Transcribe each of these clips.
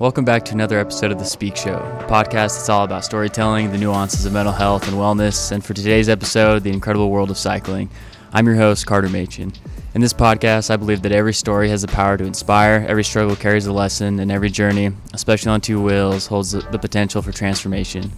Welcome back to another episode of The Speak Show, a podcast that's all about storytelling, the nuances of mental health and wellness, and for today's episode, the incredible world of cycling. I'm your host, Carter Machin. In this podcast, I believe that every story has the power to inspire, every struggle carries a lesson, and every journey, especially on two wheels, holds the potential for transformation.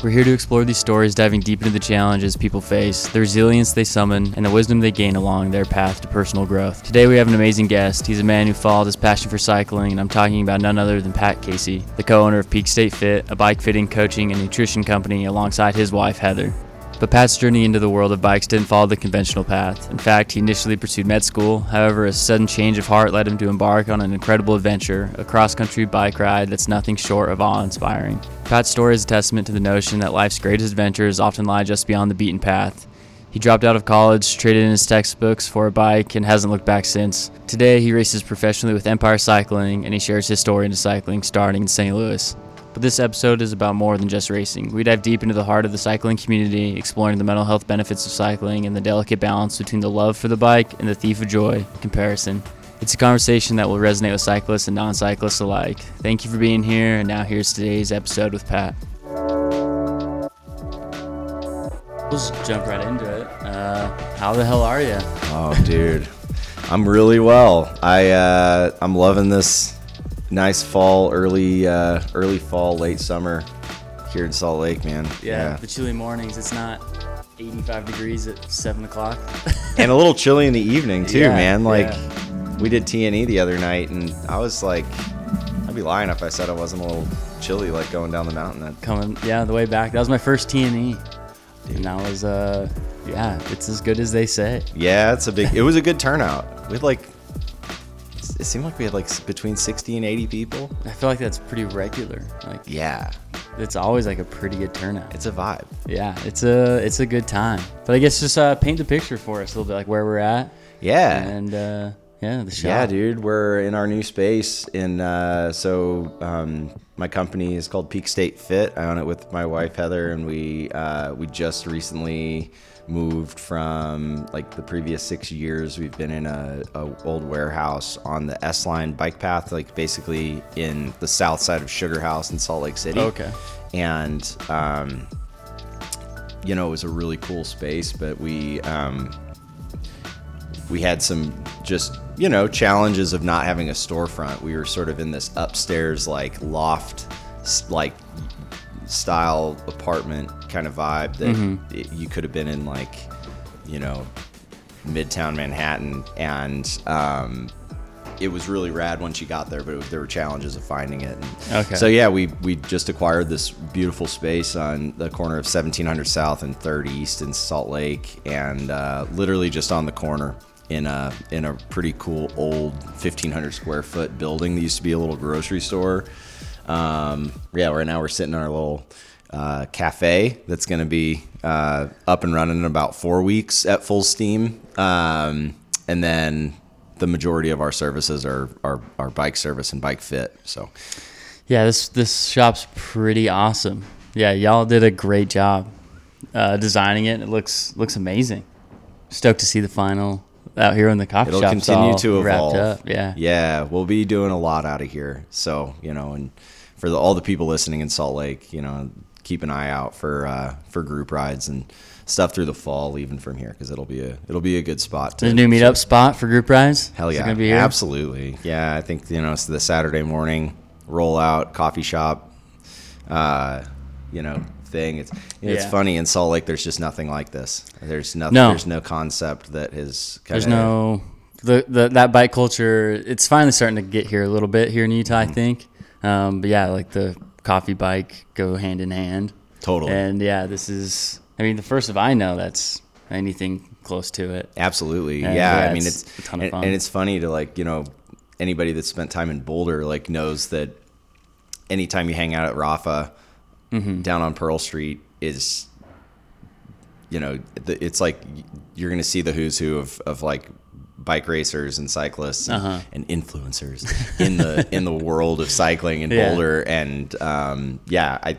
We're here to explore these stories, diving deep into the challenges people face, the resilience they summon, and the wisdom they gain along their path to personal growth. Today, we have an amazing guest. He's a man who followed his passion for cycling, and I'm talking about none other than Pat Casey, the co owner of Peak State Fit, a bike fitting, coaching, and nutrition company, alongside his wife, Heather. But Pat's journey into the world of bikes didn't follow the conventional path. In fact, he initially pursued med school. However, a sudden change of heart led him to embark on an incredible adventure, a cross country bike ride that's nothing short of awe inspiring. Pat's story is a testament to the notion that life's greatest adventures often lie just beyond the beaten path. He dropped out of college, traded in his textbooks for a bike, and hasn't looked back since. Today, he races professionally with EMPYR Cycling, and he shares his story into cycling starting in St. Louis. But this episode is about more than just racing. We dive deep into the heart of the cycling community, exploring the mental health benefits of cycling and the delicate balance between the love for the bike and the thief of joy comparison. It's a conversation that will resonate with cyclists and non cyclists alike. Thank you for being here, and now here's today's episode with Pat. Let's jump right into it. Uh, how the hell are you? Oh, dude, I'm really well. I uh, I'm loving this nice fall, early uh, early fall, late summer here in Salt Lake, man. Yeah, the chilly mornings. It's not 85 degrees at seven o'clock. and a little chilly in the evening too, Yeah, man. Like yeah. we did TNE the other night, and I was like, I'd be lying if I said I wasn't a little chilly, like going down the mountain. That Coming, yeah, the way back. That was my first TNE, and and that was, uh, yeah, it's as good as they say. yeah, it's a big. It was a good turnout. We had like. It seemed like we had like between 60 and 80 people. I feel like that's pretty regular. Like, Yeah, it's always like a pretty good turnout. it's a vibe. Yeah, it's a it's a good time. But I guess just uh, paint the picture for us a little bit, like where we're at, Yeah. and uh, yeah, the shop. Yeah, dude, we're in our new space. In uh, so um, my company is called Peak State Fit. I own it with my wife Heather, and we uh, we just recently moved from like the previous six years. We've been in a, a old warehouse on the S Line bike path, like basically in the south side of Sugar House in Salt Lake City. Okay. and um, you know it was a really cool space, but we. Um, we had some just you know challenges of not having a storefront. We were sort of in this upstairs like loft like style apartment kind of vibe that it- you could have been in like you know midtown Manhattan and um, it was really rad once you got there, but was, there were challenges of finding it. And Okay. So yeah, we we just acquired this beautiful space on the corner of 1700 South and 3rd East in Salt Lake, and uh, literally just on the corner in a in a pretty cool old 1500 square foot building that used to be a little grocery store. Um, yeah, right now we're sitting in our little uh, cafe that's going to be uh, up and running in about four weeks at full steam, um, and then the majority of our services are, are, are bike service and bike fit. So Yeah, this this shop's pretty awesome. Yeah, y'all did a great job uh, designing it. It looks looks amazing. Stoked to see the final out here in the coffee it'll shop. continue to evolve. Yeah. yeah, we'll be doing a lot out of here. So you know, and for the, all the people listening in Salt Lake, you know, keep an eye out for uh, for group rides and stuff through the fall, even from here, because it'll be a it'll be a good spot. To, There's a new meetup spot for group rides. Hell yeah, be here? absolutely. Yeah, I think you know it's the Saturday morning rollout coffee shop, uh, you know thing. It's it's Yeah. funny in Salt Lake. There's just nothing like this. There's nothing. No. There's no concept that has. There's no the, the that bike culture. It's finally starting to get here a little bit here in Utah, Mm-hmm. I think. Um, but yeah, like the coffee bike go hand in hand. Totally. And yeah, this is. I mean, the first of I know that's anything close to it. Absolutely. And, yeah. yeah, I mean, it's it's, a ton of and, fun. and it's funny to like, you know, anybody that's spent time in Boulder, like knows that anytime you hang out at Rapha Mm-hmm. down on Pearl Street is, you know, it's like you're going to see the who's who of, of like bike racers and cyclists and, Uh-huh. and influencers in the, in the world of cycling in Yeah. Boulder. And, um, yeah, I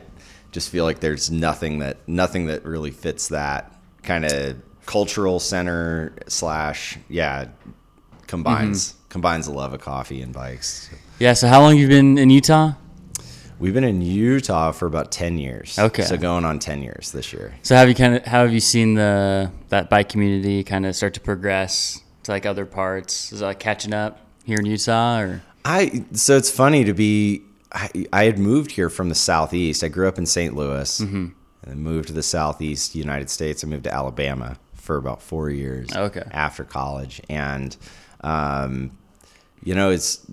just feel like there's nothing that, nothing that really fits that kind of cultural center slash yeah combines Mm-hmm. combines the love of coffee and bikes. Yeah. So how long you been in Utah? We've been in Utah for about ten years. Okay. So going on ten years this year. So have you kind of how have you seen the that bike community kind of start to progress to like other parts? Is it like catching up here in Utah or? I so it's funny to be. I, I had moved here from the southeast. I grew up in St. Louis, Mm-hmm. and then moved to the southeast United States. I moved to Alabama for about four years. Okay. After college, and um, you know, it's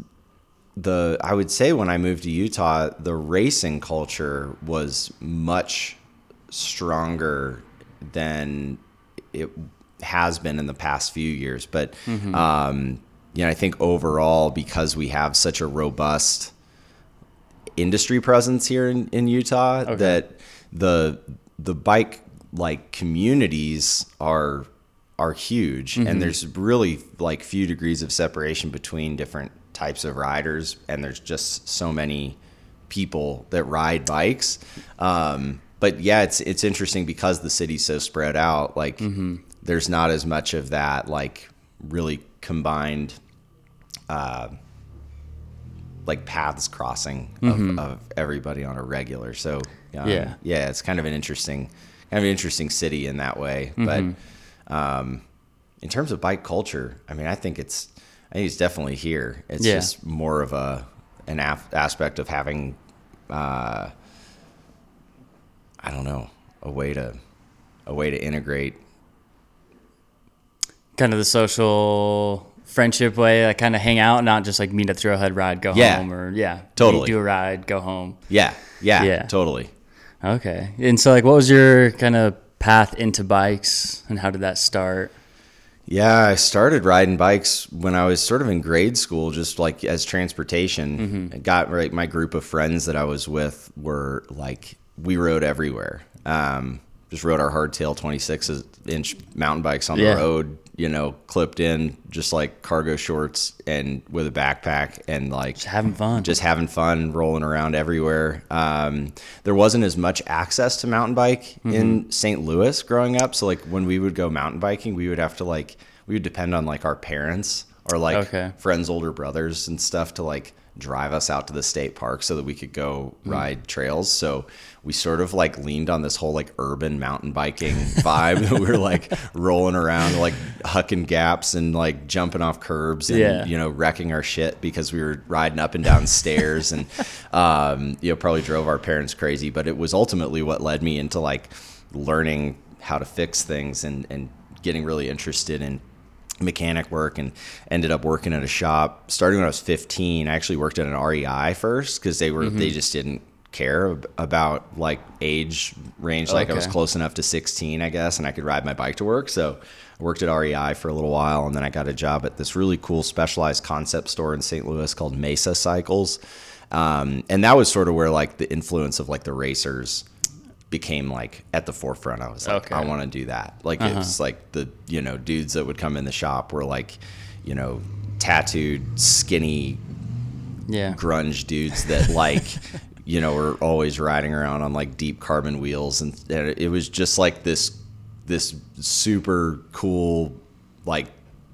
the I would say when I moved to Utah, the racing culture was much stronger than it has been in the past few years. But um, you know, I think overall because we have such a robust industry presence here in, in Utah that the the bike like communities are are huge. And there's really like few degrees of separation between different types of riders and there's just so many people that ride bikes. Um, but yeah it's it's interesting because the city's so spread out like there's not as much of that like really combined like paths crossing of, of everybody on a regular. So um, Yeah. yeah, it's kind of an interesting, kind of an interesting city in that way. But um, in terms of bike culture, I mean, I think it's, I think it's definitely here. It's Yeah. just more of a an af- aspect of having, uh, I don't know, a way to, a way to integrate. Kind of the social friendship way, like kind of hang out, not just like meet at Trailhead ride, go Yeah. home, or yeah, Totally. do a ride, go home. Yeah, yeah, Yeah. totally. Okay, and so like, what was your kind of path into bikes, and how did that start? Yeah, I started riding bikes when I was sort of in grade school, just like as transportation. I got right. My group of friends that I was with were like we rode everywhere. Um, just rode our hardtail 26 inch mountain bikes on Yeah. the road. You know, clipped in just like cargo shorts and with a backpack and like Just having fun. just having fun, rolling around everywhere. Um, there wasn't as much access to mountain bike Mm-hmm. in St. Louis growing up. So like when we would go mountain biking, we would have to like we would depend on like our parents or like Okay. friends' older brothers and stuff to like drive us out to the state park so that we could go Mm. ride trails. So we sort of like leaned on this whole like urban mountain biking vibe. That we were like rolling around, like hucking gaps and like jumping off curbs and Yeah. you know wrecking our shit because we were riding up and down stairs and um, you know probably drove our parents crazy. But it was ultimately what led me into like learning how to fix things and and getting really interested in mechanic work and ended up working at a shop. Starting when I was 15 I actually worked at an REI first because they were they just didn't care about like age range. Like I was close enough to 16 I guess and I could ride my bike to work. So I worked at REI for a little while and then I got a job at this really cool specialized concept store in St. Louis called Mesa Cycles um, and that was sort of where like the influence of like the racers became like at the forefront. I was like, Okay. Uh-huh. I want to do that. Like it was like the you know dudes that would come in the shop were like, you know, tattooed, skinny, yeah, grunge dudes that like, you know, were always riding around on like deep carbon wheels, and it was just like this this super cool like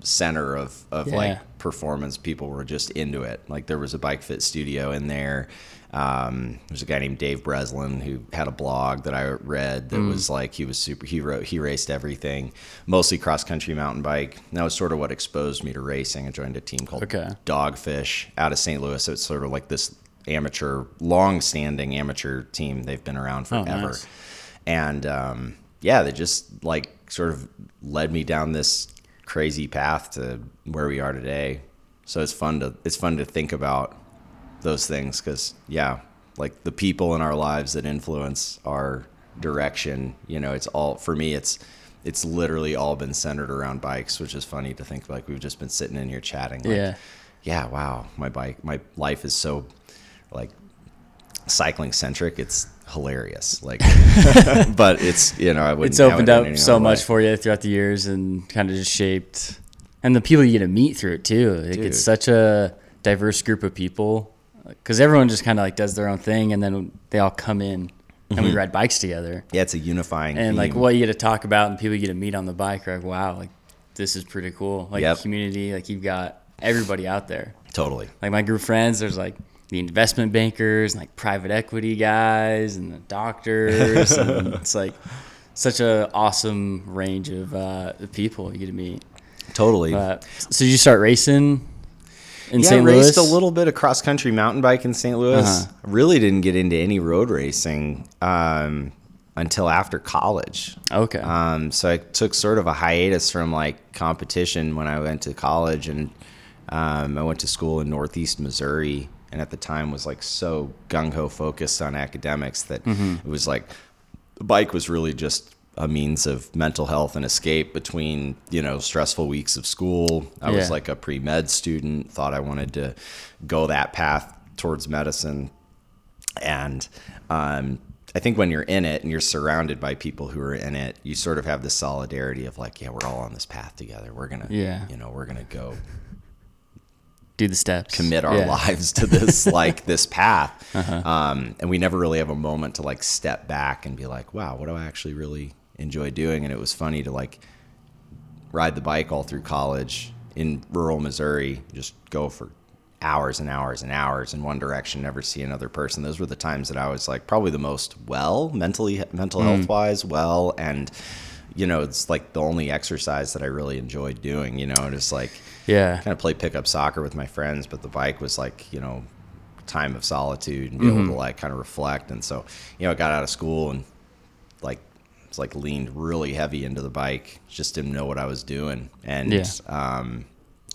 center of of Yeah. like performance. People were just into it. Like there was a bike fit studio in there. Um, there's a guy named Dave Breslin who had a blog that I read that was like he was super. He wrote he raced everything, mostly cross country mountain bike. And that was sort of what exposed me to racing. I joined a team called Okay. Dogfish out of St. Louis. So it's sort of like this amateur, long-standing amateur team. They've been around Oh, forever, nice. and um, yeah, they just like sort of led me down this crazy path to where we are today. So it's fun to it's fun to think about those things because yeah, like the people in our lives that influence our direction. You know, it's all for me. It's it's literally all been centered around bikes, which is funny to think like we've just been sitting in here chatting. Like, Yeah. yeah, wow, my bike, my life is so like cycling centric. It's hilarious. Like, but it's you know I wouldn't. it's opened up so much for you throughout the years, and kind of just shaped, and the people you get to meet through it too. Like Dude. it's such a diverse group of people, because everyone just kind of like does their own thing, and then they all come in and Mm-hmm. we ride bikes together. Yeah, it's a unifying. and like what you get to talk about and people you get to meet on the bike are like wow like this is pretty cool like Yep. community like you've got everybody out there Totally. like my group of friends there's like the investment bankers and like private equity guys and the doctors. and it's like such a awesome range of uh, people you get to meet. Totally. Uh, so you start racing in yeah, St. raced Louis? a little bit of cross country mountain bike in St. Louis. Uh-huh. Really didn't get into any road racing um, until after college. Okay. Um, so I took sort of a hiatus from like competition when I went to college, and um, I went to school in Northeast Missouri, and at the time was like so gung ho focused on academics that Mm-hmm. it was like the bike was really just a means of mental health and escape between you know stressful weeks of school. I was like a pre med student, thought I wanted to go that path towards medicine and um, I think when you're in it and you're surrounded by people who are in it, you sort of have this solidarity of like, yeah, we're all on this path together. We're gonna, Yeah. you know, we're gonna go Do the steps. commit our Yeah. Uh-huh. lives to this like this path. Um, and we never really have a moment to like step back and be like, wow, what do I actually really enjoy doing? And it was funny to like ride the bike all through college in rural Missouri, just go for hours and hours and hours in one direction, never see another person. Those were the times that I was like probably the most well mentally, mental Mm. health wise, well, and you know, it's like the only exercise that I really enjoyed doing. You know, and it's like Yeah. kind of play pickup soccer with my friends, but the bike was like, you know, time of solitude and be able Mm-hmm. to like kind of reflect. And so, you know, I got out of school and like it's like leaned really heavy into the bike. Just didn't know what I was doing. And Yeah. um,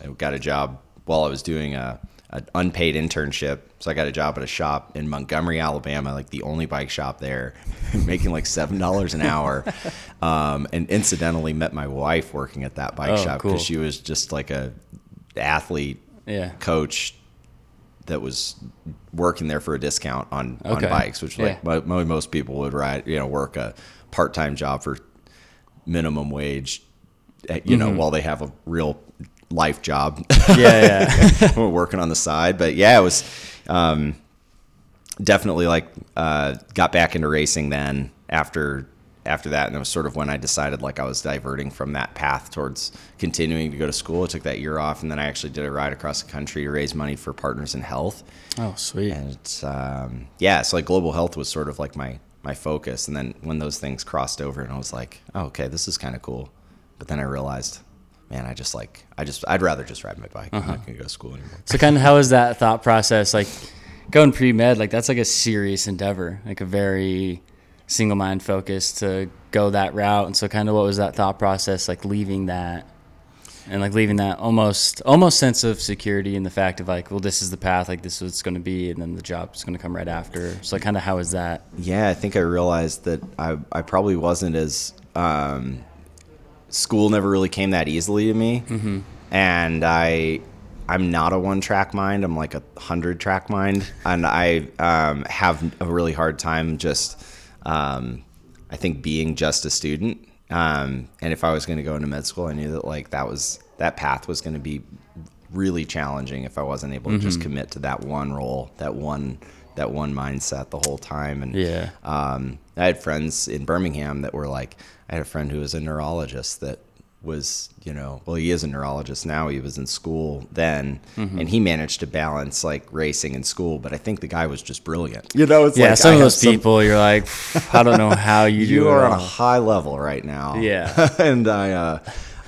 I got a job while I was doing a, an unpaid internship. So I got a job at a shop in Montgomery, Alabama, like the only bike shop there, making like seven dollars an hour. Um, and incidentally met my wife working at that bike Oh, shop because cool. she was just like a athlete Yeah. coach that was working there for a discount on, on bikes, which like Yeah. mo- most people would ride, you know, work a part time job for minimum wage, eh, you know, while they have a real life job Yeah. Yeah. working on the side. But yeah, it was um, definitely like uh, got back into racing then after after that, and it was sort of when I decided like I was diverting from that path towards continuing to go to school. I took that year off, and then I actually did a ride across the country to raise money for Partners in Health. oh, sweet. And it's um, yeah, so like global health was sort of like my my focus, and then when those things crossed over, and I was like, oh, okay, this is kind of cool. But then I realized, man, I just like I just I'd rather just ride my bike. I'm not gonna go to school anymore. So kind of how is that thought process like going pre med? Like that's like a serious endeavor, like a very single mind focus to go that route. And so kind of what was that thought process like leaving that and like leaving that almost almost sense of security in the fact of like, well, this is the path, like this is what it's going to be, and then the job's going to come right after. So like, kind of how is that? Yeah, I think I realized that I, I probably wasn't as um, school never really came that easily to me, mm-hmm. and I I'm not a one track mind. I'm like a hundred track mind, and I um, have a really hard time just um, I think being just a student. Um, and if I was going to go into med school, I knew that like that was that path was going to be really challenging if I wasn't able to just commit to that one role, that one that one mindset the whole time. And Yeah. I had friends in Birmingham that were like, I had a friend who was a neurologist that was, you know, well, he is a neurologist now. He was in school then, Mm-hmm. and he managed to balance like racing and school. But I think the guy was just brilliant. You know, it's Yeah, like some I of have those some- people, you're like, I don't know how you, do you it are on a high level right now. Yeah. and I, uh,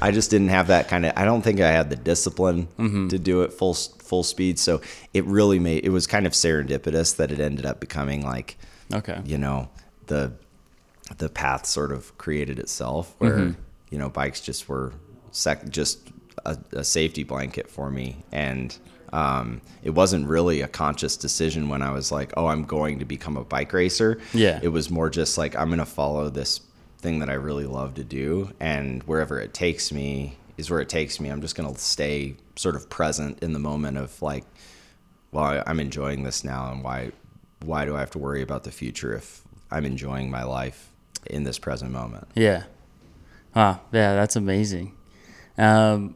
I just didn't have that kind of. I don't think I had the discipline Mm-hmm. to do it full full speed. So it really made. It was kind of serendipitous that it ended up becoming like, Okay. you know, the the path sort of created itself where Mm-hmm. you know bikes just were sec- just a, a safety blanket for me and um, it wasn't really a conscious decision when I was like, oh, I'm going to become a bike racer. Yeah. It was more just like, I'm going to follow this thing that I really love to do. And wherever it takes me is where it takes me. I'm just going to stay sort of present in the moment of like, well, I'm enjoying this now. And why, why do I have to worry about the future if I'm enjoying my life in this present moment? Yeah. Wow. Yeah, that's amazing. Um,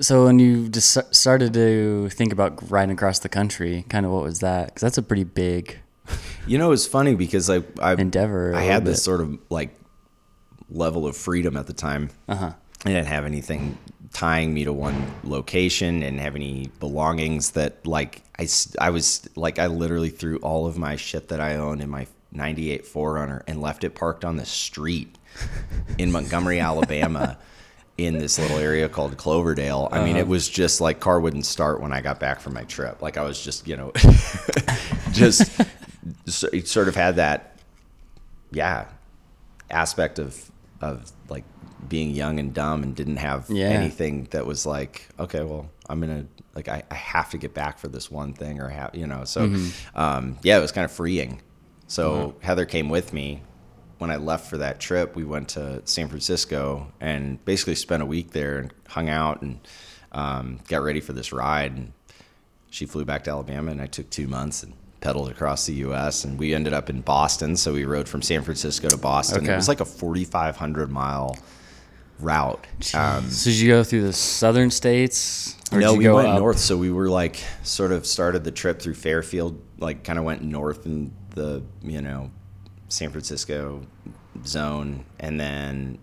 so when you just started to think about riding across the country, kind of what was that? Because that's a pretty big. You know, it's funny because I, I Endeavor I had this bit. sort of like level of freedom at the time. Uh huh. I didn't have anything tying me to one location and have any belongings that like I, I was like I literally threw all of my shit that I own in my 98 4Runner and left it parked on the street in Montgomery, Alabama in this little area called Cloverdale. I mean, it was just like car wouldn't start when I got back from my trip. Like I was just, you know, just so- sort of had that yeah aspect of of like being young and dumb and didn't have Yeah. anything that was like okay well i'm gonna like I, I have to get back for this one thing or have you know so um, yeah it was kind of freeing so heather came with me when i left for that trip we went to san francisco and basically spent a week there and hung out and um, got ready for this ride and she flew back to Alabama, and I took two months and pedaled across the U.S. And we ended up in Boston, so we rode from San Francisco to Boston. It was like a 4,500 mile route. Um, so did you go through the southern states? No, we went up? north, so we were like sort of started the trip through Fairfield, like kind of went north in the you know San Francisco zone, and then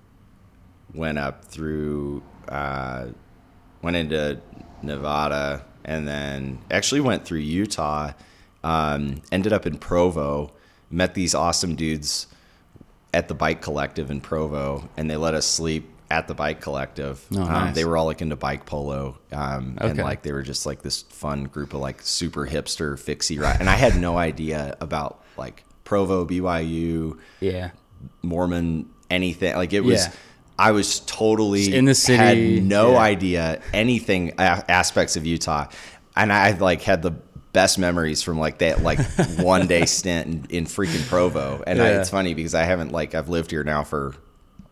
went up through uh, went into Nevada, and then actually went through Utah. Um, ended up in Provo, met these awesome dudes at the bike collective in Provo, and they let us sleep at the bike collective. Oh, um, they were all like into bike polo, um, and like they were just like this fun group of like super hipster fixie ride. And I had no idea about like Provo, BYU, Yeah. Mormon, anything. Like it was. Yeah. I was totally In the city, Had no yeah. idea anything a- aspects of Utah, and I like had the best memories from like that like one day stint in, in freaking Provo. And I, it's funny because I haven't like I've lived here now for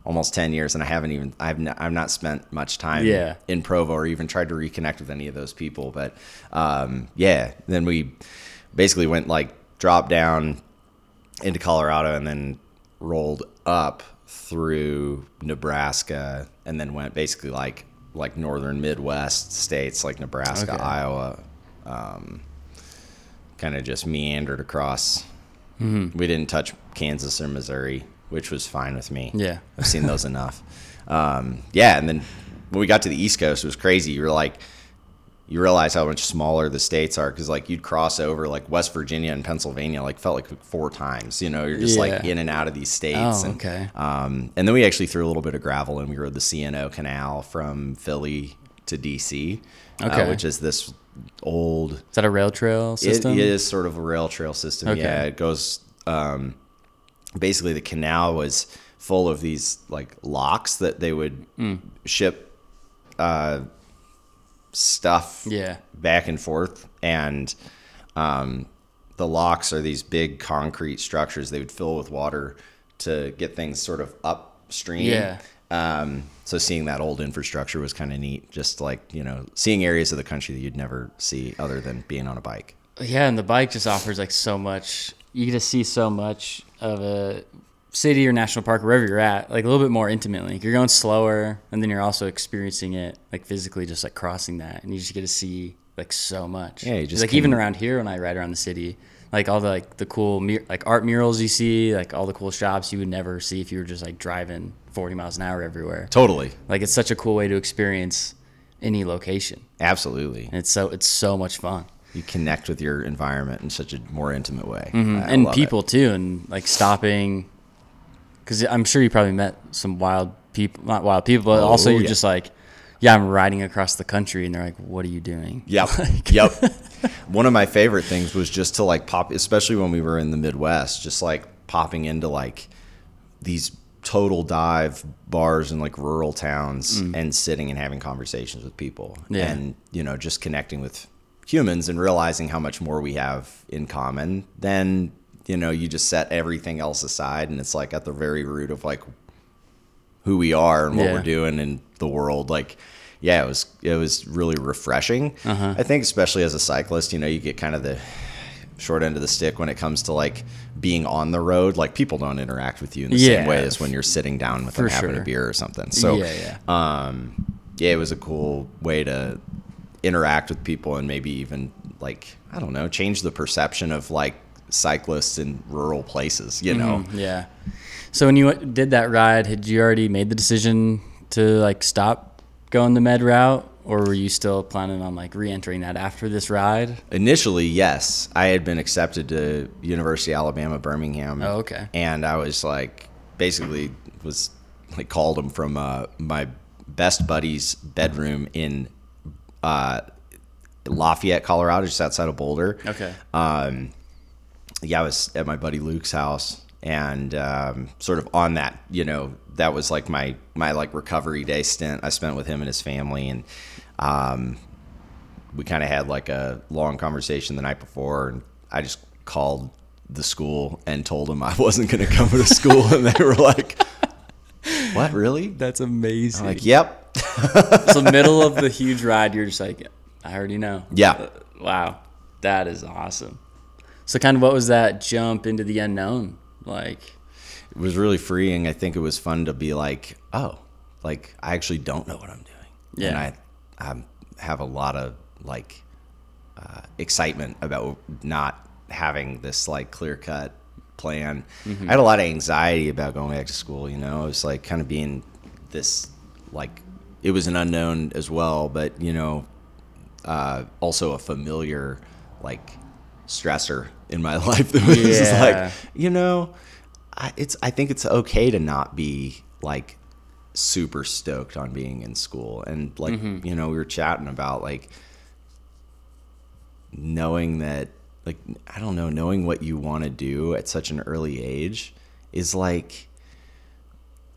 almost 10 years and I haven't even I've not, I've not spent much time Yeah. in Provo or even tried to reconnect with any of those people but um, yeah then we basically went like dropped down into Colorado and then rolled up through Nebraska and then went basically like like northern Midwest states like Nebraska, Okay. Iowa, um, kind of just meandered across. Mm-hmm. We didn't touch Kansas or Missouri, which was fine with me. Yeah. I've seen those enough. Um, yeah, and then when we got to the East Coast, it was crazy. You were like, you realize how much smaller the states are because like you'd cross over like West Virginia and Pennsylvania like felt like four times. You know, you're just like in and out of these states. Oh, and, okay. Um, and then we actually threw a little bit of gravel and we rode the C&O Canal from Philly to DC, Okay. uh, which is this old Is that a rail trail system? it is sort of a rail trail system. Okay. Yeah, it goes. Um, basically, the canal was full of these like locks that they would Mm. ship uh, stuff Yeah. back and forth, and um, the locks are these big concrete structures. They would fill with water to get things sort of upstream. Yeah. Um, so seeing that old infrastructure was kind of neat. Just like you know, seeing areas of the country that you'd never see other than being on a bike. Yeah, and the bike just offers like so much. You get to see so much of a city or national park, wherever you're at, like a little bit more intimately. Like You're going slower, and then you're also experiencing it like physically, just like crossing that, and you just get to see like so much. Yeah, you just like can- even around here when I ride around the city, like all the like the cool mur- like art murals you see, like all the cool shops you would never see if you were just like driving 40 miles an hour everywhere. Totally, Like it's such a cool way to experience any location, absolutely. and it's so it's so much fun. you connect with your environment in such a more intimate way. I- I Mm-hmm. and love it. people too, and like stopping, because I'm sure you probably met some wild people, not wild people, but Oh, also you're yeah. just like, yeah, I'm riding across the country, and they're like, what are you doing? Yep. yep. One of my favorite things was just to like pop, especially when we were in the Midwest, just like popping into like these total dive bars in like rural towns and sitting and having conversations with people. Mm. Yeah. And, you know, just connecting with humans and realizing how much more we have in common than, you know, you just set everything else aside and it's like at the very root of like who we are and what Yeah. we're doing in the world. Like, yeah, it was it was really refreshing. Uh-huh. I think, especially as a cyclist, you know, you get kind of the short end of the stick when it comes to like being on the road. Like, people don't interact with you in the Yeah. same way as when you're sitting down with them having sure. a beer or something. So, yeah, yeah. um, yeah, it was a cool way to interact with people and maybe even like I don't know, change the perception of like cyclists in rural places. You know, Mhm, yeah. So when you did that ride, had you already made the decision to like stop going the med route, or were you still planning on like re-entering that after this ride? Initially, yes, I had been accepted to University of Alabama Birmingham. Oh, okay. And I was like, basically, was like called him from uh, my best buddy's bedroom in uh, Lafayette, Colorado, just outside of Boulder. Okay. Um, yeah, I was at my buddy Luke's house, and um, sort of on that, you know, that was like my my like recovery day stint I spent with him and his family, and um, we kind of had like a long conversation the night before, and I just called the school and told them I wasn't going to come to school, and they were like, "What, really?" That's amazing. I'm like, "Yep." it's so middle of the huge ride, you're just like, I already know. Yeah. Uh, wow, that is awesome. So kind of what was that jump into the unknown like? it was really freeing. I think it was fun to be like, oh, like I actually don't know what I'm doing. Yeah. And I, I have a lot of like uh, excitement about not having this like clear cut plan. I had a lot of anxiety about going back to school. You know, it was like kind of being this like it was an unknown as well, but you know, uh, also a familiar like stressor in my life that was just Yeah. like you know I, it's i think it's okay to not be like super stoked on being in school and like you know we were chatting about like knowing that like i don't know knowing what you want to do at such an early age is like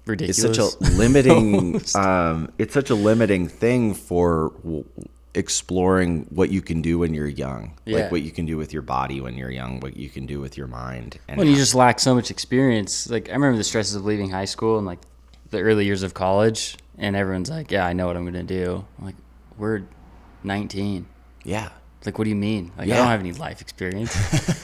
Ridiculous. it's such a limiting um, it's such a limiting thing for exploring what you can do when you're young Yeah. like what you can do with your body when you're young what you can do with your mind and when you just lack so much experience. Like I remember the stresses of leaving high school and like the early years of college, and everyone's like, "Yeah, I know what I'm gonna do." I'm like, "We're 19." yeah Like, what do you mean? Like, I don't have any life experience.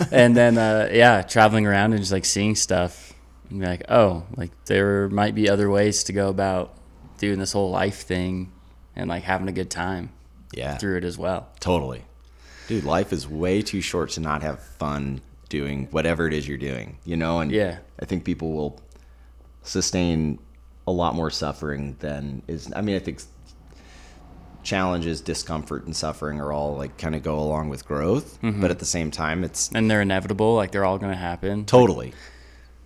and then, uh, yeah, traveling around and just like seeing stuff and be like, oh, like there might be other ways to go about doing this whole life thing and like having a good time yeah through it as well. totally dude life is way too short to not have fun doing whatever it is you're doing you know and Yeah. i think people will sustain a lot more suffering than is i mean i think challenges discomfort and suffering are all like kind of go along with growth Mm-hmm. but at the same time it's And they're inevitable. Like, they're all going to happen totally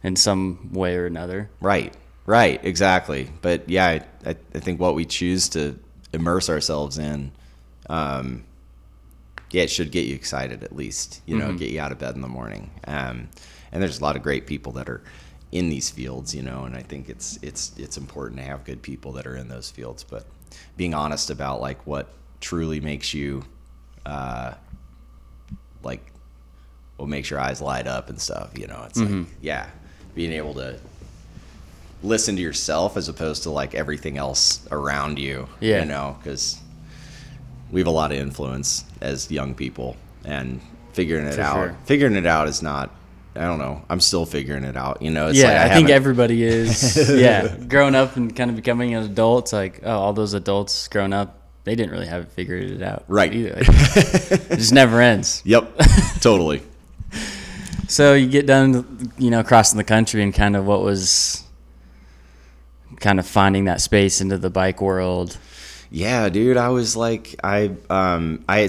in some way or another. right right exactly but yeah I, I think what we choose to immerse ourselves in um, yeah, it should get you excited at least, you know, get you out of bed in the morning. Um, and there's a lot of great people that are in these fields, you know, and I think it's it's it's important to have good people that are in those fields. But being honest about like what truly makes you, uh, like, what makes your eyes light up and stuff, you know, it's like yeah, being able to listen to yourself as opposed to like everything else around you, Yeah. you know, because we have a lot of influence as young people and figuring it For out sure. figuring it out is not i don't know i'm still figuring it out you know it's yeah, like I, think everybody is. yeah, growing up and kind of becoming an adult, it's like, oh, all those adults growing up, they didn't really have it figured it out. Right. Either. Like, it just never ends. yep totally So you get done, you know, crossing the country and kind of what was kind of finding that space into the bike world. Yeah dude i was like i um i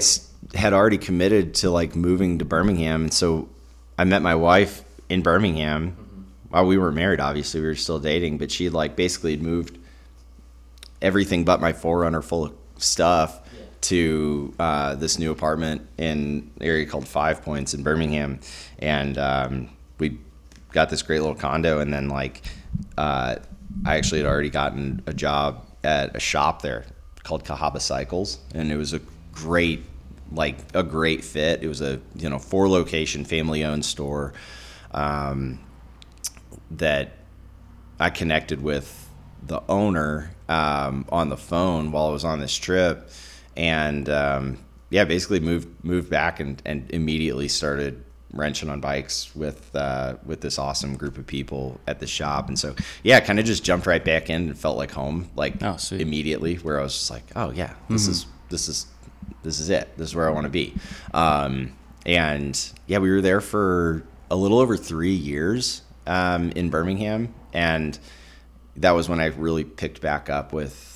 had already committed to like moving to birmingham and so i met my wife in birmingham while we were married obviously we were still dating but she like basically had moved everything but my 4Runner full of stuff to uh, this new apartment in an area called Five Points in Birmingham, and um, we got this great little condo. And then like, uh, I actually had already gotten a job at a shop there called Cahaba Cycles, and it was a great like a great fit. It was a you know four location family owned store. Um, that I connected with the owner um, on the phone while I was on this trip, and um, yeah, basically moved moved back and, and immediately started wrenching on bikes with uh, with this awesome group of people at the shop, and so yeah, kind of just jumped right back in and felt like home, like Oh, immediately. Where I was just like, oh yeah, this is this is this is it. This is where I want to be. Um, and yeah, we were there for a little over three years um, in Birmingham, and that was when I really picked back up with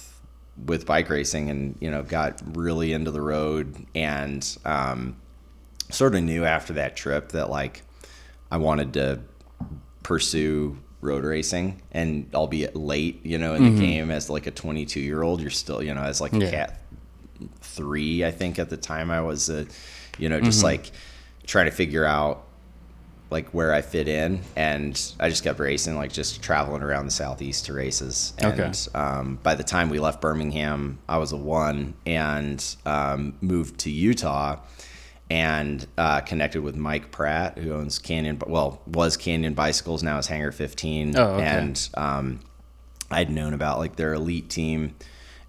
with bike racing and you know got really into the road and um, sort of knew after that trip that like I wanted to pursue road racing and albeit late you know in the game as like a 22 year old you're still you know as like a cat three i think at the time i was uh, you know just like trying to figure out like where i fit in. And i just kept racing like just traveling around the southeast to races. And Okay. um, by the time we left birmingham i was a one. And um, moved to utah and uh, connected with Mike Pratt, who owns Canyon, well, was Canyon Bicycles, now is Hangar 15. Oh, okay. And um, I'd known about like their elite team.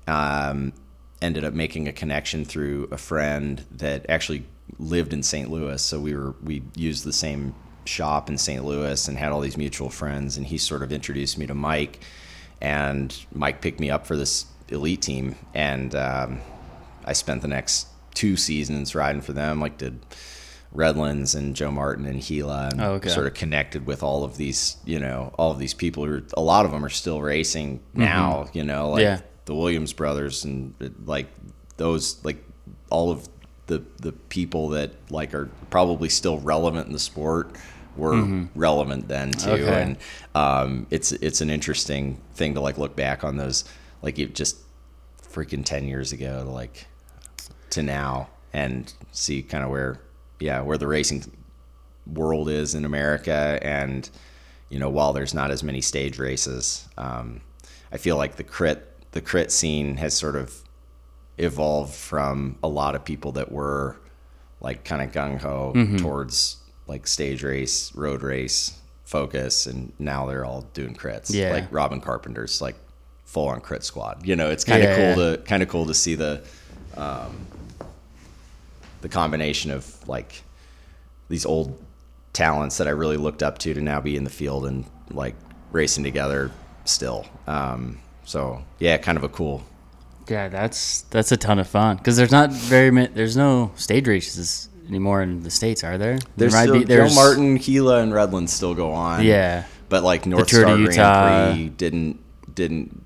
Um, ended up making a connection through a friend that actually lived in St. Louis. So we were we used the same shop in St. Louis and had all these mutual friends. And he sort of introduced me to Mike, and Mike picked me up for this elite team. And um, I spent the next two seasons riding for them. Like did Redlands and Joe Martin and Gila, and Oh, okay. sort of connected with all of these, you know, all of these people who are, a lot of them are still racing now, you know, like Yeah. the Williams brothers and like those, like all of the, the people that like are probably still relevant in the sport were relevant then too. Okay. And, um, it's, it's an interesting thing to like look back on those, like it just freaking 10 years ago to like, to now and see kind of where yeah where the racing world is in america and you know while there's not as many stage races um, i feel like the crit the crit scene has sort of evolved from a lot of people that were like kind of gung-ho Mm-hmm. towards like stage race road race focus and now they're all doing crits Yeah. like robin carpenter's like full on crit squad you know it's kind of Yeah, cool yeah. to kind of cool to see the um, the combination of like these old talents that I really looked up to to now be in the field and like racing together still. Um, so yeah, kind of a cool. Yeah, that's that's a ton of fun because there's not very many. There's no stage races anymore in the states, are there? There's There might still be- there's- Joe Martin, Gila, and Redlands still go on. Yeah, but like North Star Utah. Grand Prix didn't didn't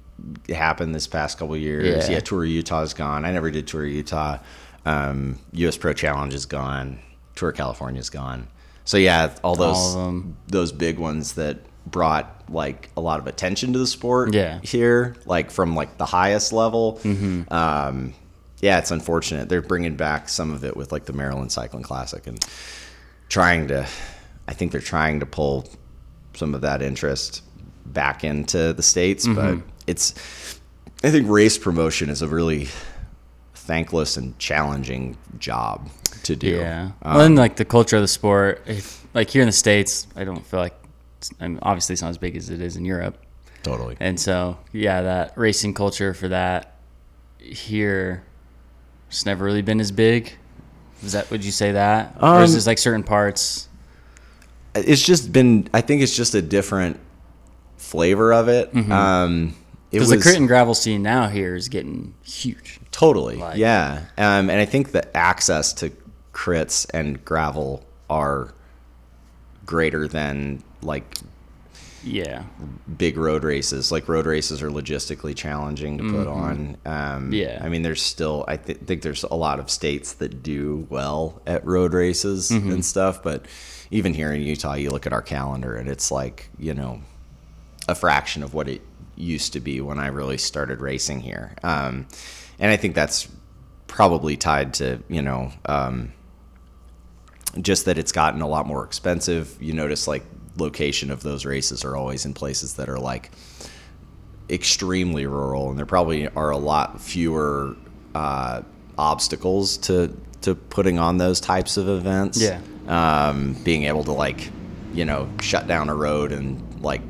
happen this past couple years. Yeah. Yeah. Tour of Utah's gone. I never did Tour of Utah. Um, U.S. Pro Challenge is gone. Tour California is gone. So yeah, all those All those big ones that brought like a lot of attention to the sport Yeah. here, like from like the highest level. Mm-hmm. Um, yeah, it's unfortunate they're bringing back some of it with like the Maryland Cycling Classic and trying to. I think they're trying to pull some of that interest back into the states, Mm-hmm. but it's. I think race promotion is a really thankless and challenging job to do. yeah. Um, well, and like the culture of the sport, if, like here in the states, I don't feel like. I mean, obviously, it's not as big as it is in Europe, totally. and so yeah, that racing culture for that here, it's never really been as big. Is that? Would you say that? or is Um, this like certain parts? it's just been i think it's just a different flavor of it um it Because the crit and gravel scene now here is getting huge. totally like- yeah um and i think the access to crits and gravel are greater than like Yeah. big road races like road races are logistically challenging to put on um Yeah. i mean there's still i th- think there's a lot of states that do well at road races and stuff but even here in utah you look at our calendar and it's like you know a fraction of what it used to be when i really started racing here um and i think that's probably tied to you know um just that it's gotten a lot more expensive. You notice like location of those races are always in places that are like extremely rural, and there probably are a lot fewer uh, obstacles to to putting on those types of events. Yeah. um, being able to like you know shut down a road and like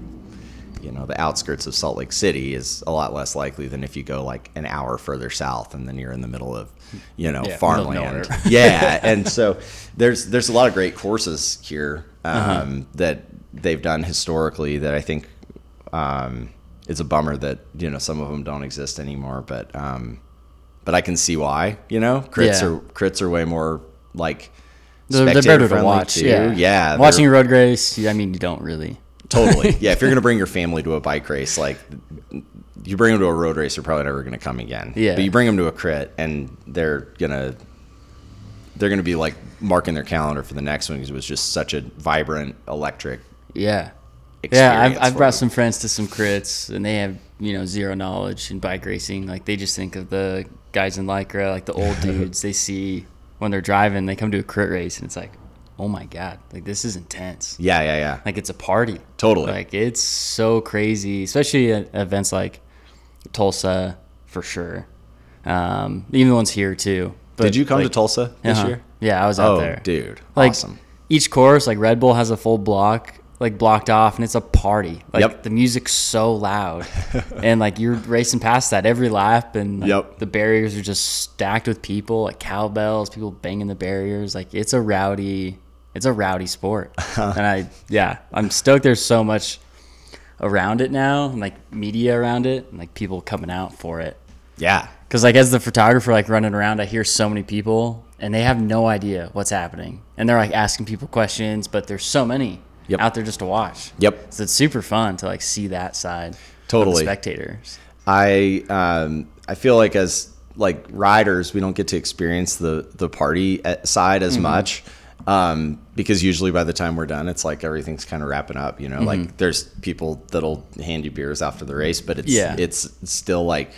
you know the outskirts of Salt Lake City is a lot less likely than if you go like an hour further south and then you're in the middle of you know Yeah, farmland. yeah, and so there's there's a lot of great courses here um, Uh-huh. that they've done historically that I think um, it's a bummer that you know some of them don't exist anymore, but um, but I can see why. You know, crits Yeah. are crits are way more like They're, they're better to watch. too. Yeah. yeah. Watching a road race, I mean, you don't really. Totally. Yeah, if you're gonna bring your family to a bike race, like you bring them to a road race, they're probably never going to come again. Yeah. But you bring them to a crit, and they're gonna they're gonna be like marking their calendar for the next one because it was just such a vibrant, electric. Yeah. Yeah, I've, I've brought them. some friends to some crits, and they have you know zero knowledge in bike racing. Like they just think of the guys in lycra, like the old dudes they see when they're driving. They come to a crit race, and it's like, oh my god, like this is intense. Yeah, yeah, yeah. Like it's a party. Totally. Like it's so crazy, especially at events like Tulsa for sure. Um, even the ones here too. But Did you come like, to Tulsa this uh-huh. year? Yeah, I was out Oh, there. dude, Like awesome. each course, like Red Bull has a full block, like blocked off, and it's a party. Like Yep. the music's so loud, and like you're racing past that every lap, and like, Yep. the barriers are just stacked with people, like cowbells, people banging the barriers. Like it's a rowdy, it's a rowdy sport, and I yeah, I'm stoked. There's so much around it now, and like media around it, and like people coming out for it. Yeah, Because like as the photographer, like running around, I hear so many people, and they have no idea what's happening, and they're like asking people questions, but there's so many Yep. out there just to watch. Yep. So it's super fun to like see that side. Totally. the spectators. I um, I feel like as like riders, we don't get to experience the the party side as Mm-hmm. much um, because usually by the time we're done, it's like everything's kind of wrapping up. You know, Mm-hmm. like there's people that'll hand you beers after the race, but it's Yeah. it's still like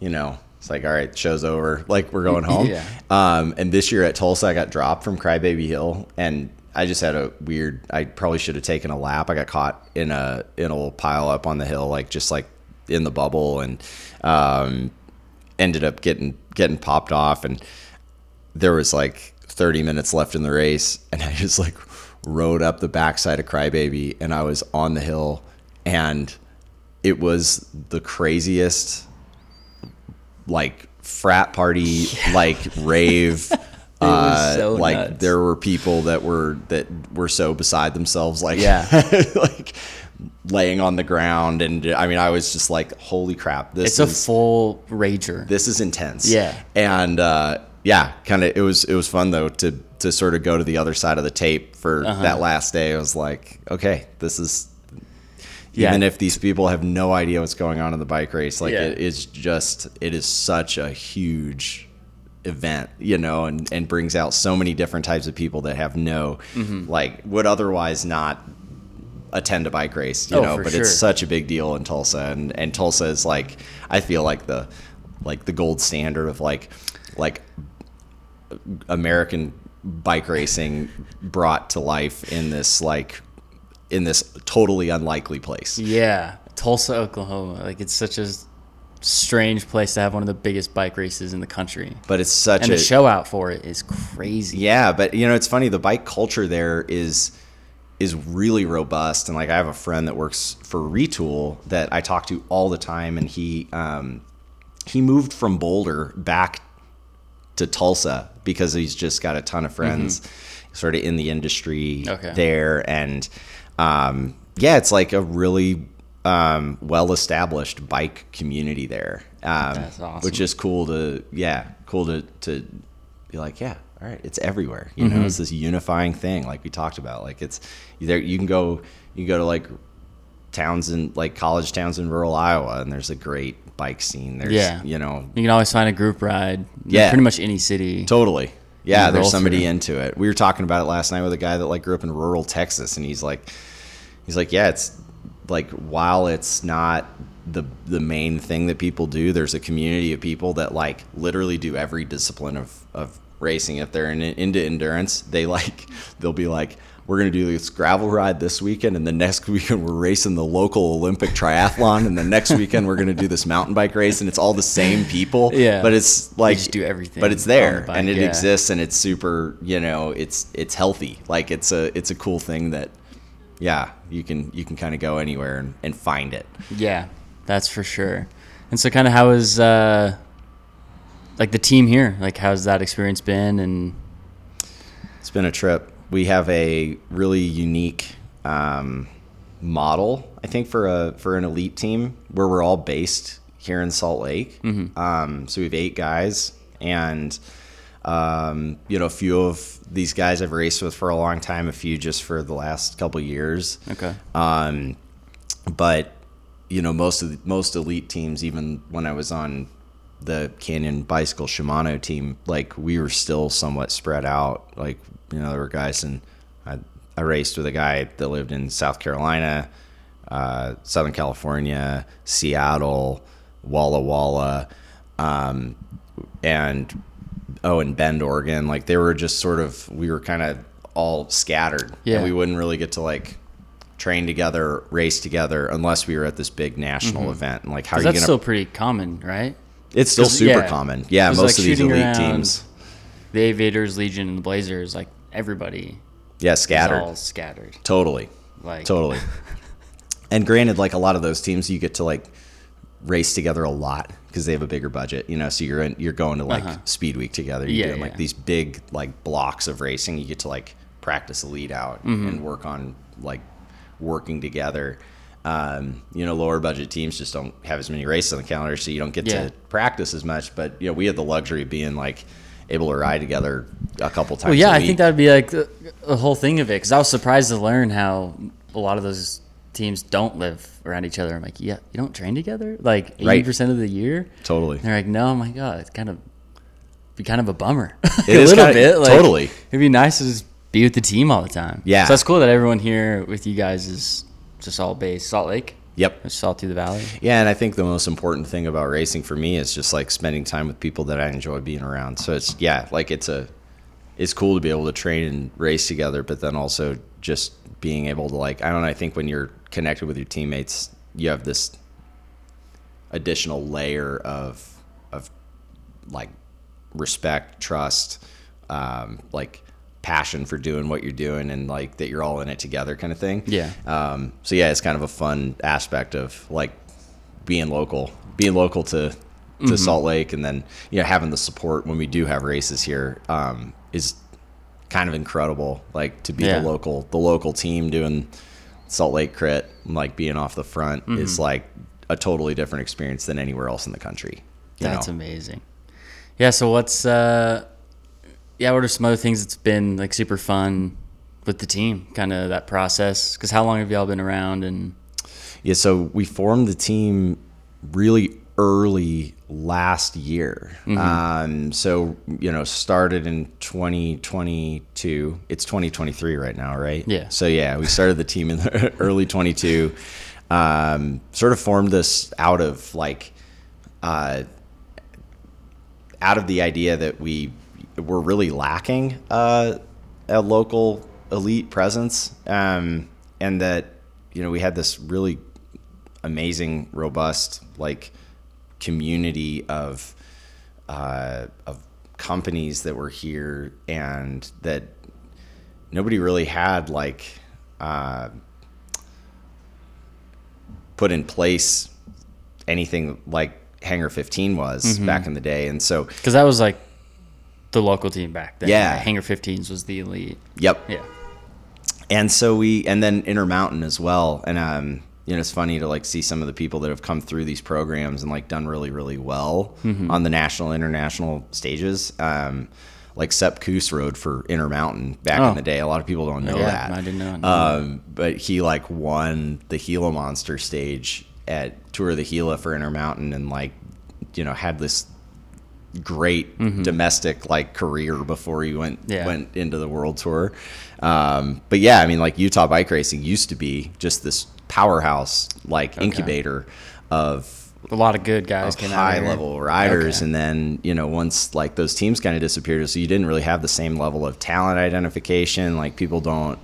you know. It's like all right, show's over. Like we're going home. Yeah. Um, and this year at Tulsa, I got dropped from Crybaby Hill, and I just had a weird. I probably should have taken a lap. I got caught in a in a little pile up on the hill, like just like in the bubble, and um, ended up getting getting popped off. And there was like 30 minutes left in the race, and I just like rode up the backside of Crybaby, and I was on the hill, and it was the craziest like frat party like rave uh so like nuts. there were people that were that were so beside themselves like Yeah. like laying on the ground and i mean i was just like holy crap this It's a full rager. this is intense Yeah. and uh yeah kind of it was it was fun though to to sort of go to the other side of the tape for Uh-huh. that last day i was like okay this is Yeah. even if these people have no idea what's going on in the bike race like Yeah. it is just it is such a huge event you know and and brings out so many different types of people that have no Mm-hmm. like would otherwise not attend a bike race you Oh, know but sure. it's such a big deal in Tulsa and and Tulsa is like I feel like the like the gold standard of like like American bike racing brought to life in this like in this totally unlikely place. yeah. Tulsa, Oklahoma. Like it's such a strange place to have one of the biggest bike races in the country. But it's such And a the show out for it is crazy. Yeah, but you know, it's funny. The bike culture there is is really robust, and like I have a friend that works for Retül that I talk to all the time, and he um, he moved from Boulder back to Tulsa because he's just got a ton of friends, sort of in the industry Okay. there, and um, yeah, it's like a really um, well established bike community there. Um, awesome. Which is cool to yeah, cool to to be like yeah, all right, it's everywhere. You Mm-hmm. know, it's this unifying thing like we talked about. Like it's there. You can go you can go to like towns in like college towns in rural Iowa, and there's a great bike scene. There's Yeah. you know You can always find a group ride. Yeah. Pretty much any city. Totally. Yeah, there's somebody through. into it. We were talking about it last night with a guy that like grew up in rural Texas and he's like he's like, "Yeah, it's like while it's not the the main thing that people do, there's a community of people that like literally do every discipline of of racing. If they're in, into endurance, they like they'll be like we're gonna do this gravel ride this weekend, and the next weekend we're racing the local Olympic triathlon, and the next weekend we're gonna do this mountain bike race, and it's all the same people. Yeah. but it's like just do everything but it's on the there bike, and it yeah. exists and it's super you know it's it's healthy like it's a it's a cool thing that yeah you can you can kind of go anywhere and, and find it Yeah, that's for sure. And so, kind of, how is uh, like the team here? Like, how's that experience been? And it's been a trip we have a really unique um, model i think for a for an elite team where we're all based here in salt lake. Um, so we have eight guys and um, you know a few of these guys i've raced with for a long time a few just for the last couple years. Okay, Um, but you know most of the, most elite teams, even when I was on the Canyon Bicycle Shimano team, like we were still somewhat spread out. Like you know there were guys and I, I raced with a guy that lived in South Carolina, uh, Southern California, Seattle, Walla Walla, um, and oh, and Bend, Oregon. Like they were just sort of we were kind of all scattered, Yeah. and we wouldn't really get to like train together, race together, unless we were at this big national event. And like, how are you that's gonna? still pretty common, right? It's still super yeah, common. Yeah, most like, of these elite teams, The Aviators, Legion, and the Blazers, like everybody yeah, scattered. all scattered. Totally, Like totally. and granted, like a lot of those teams, you get to like race together a lot because they have a bigger budget. You know, so you're in, you're going to like Uh-huh. speed week together. You're Yeah, doing like yeah. these big like blocks of racing. You get to like practice a lead out Mm-hmm. and work on like working together. Um, you know, lower budget teams just don't have as many races on the calendar, so you don't get Yeah. to practice as much. But you know, we had the luxury of being like able to ride together a couple times. Well, yeah, I think that would be like the, the whole thing of it. Because I was surprised to learn how a lot of those teams don't live around each other. I'm like, yeah, you don't train together like eighty Right. percent of the year. totally. They're like, no, my god, it's kind of be kind of a bummer. It a little bit. Like, totally. It'd be nice to just be with the team all the time. Yeah. So that's cool that everyone here with you guys is just all based Salt Lake. Yep. Salt through the valley. Yeah, and I think the most important thing about racing for me is just like spending time with people that I enjoy being around. So it's yeah, like it's a it's cool to be able to train and race together, but then also just being able to like I don't know, I think when you're connected with your teammates, you have this additional layer of of like respect, trust, um, like passion for doing what you're doing and like that you're all in it together kind of thing. Yeah. Um, so yeah, it's kind of a fun aspect of like being local, being local to to Mm-hmm. Salt Lake, and then you know having the support when we do have races here um, is kind of incredible. Like to be Yeah. the local the local team doing Salt Lake crit, and, like being off the front Mm-hmm. is like a totally different experience than anywhere else in the country. That's know? amazing. Yeah. So what's uh, yeah, what are some other things that's been like super fun with the team? Kind of that process. Because how long have y'all been around? And Yeah, so we formed the team really early last year. Mm-hmm. Um, so you know, started in 2022. It's 2023 right now, right? Yeah. So yeah, we started the team in the early 22. Um, sort of formed this out of like, uh, out of the idea that we were really lacking uh, a local elite presence, um, and that you know we had this really amazing, robust like community of uh, of companies that were here, and that nobody really had like uh, put in place anything like Hangar 15 was back in the day, and so because that was like the local team back then. Yeah. Hangar 15s was the elite. yep, Yeah. and so we and then intermountain as well and um you know it's funny to like see some of the people that have come through these programs and like done really really well Mm-hmm. on the national international stages um like Sepp Kuss rode for Intermountain back Oh. in the day. A lot of people don't know Yeah, that. I didn't know. I Um, but he like won the Gila Monster stage at Tour of the Gila for Intermountain, and like you know had this great domestic like career before he went Mm-hmm. Yeah. went into the world tour. Um, but yeah, I mean, like Utah bike racing used to be just this powerhouse like incubator of A lot of good guys of came out. of high level riders Okay. and then you know once like those teams kind of disappeared so you didn't really have the same level of talent identification like people don't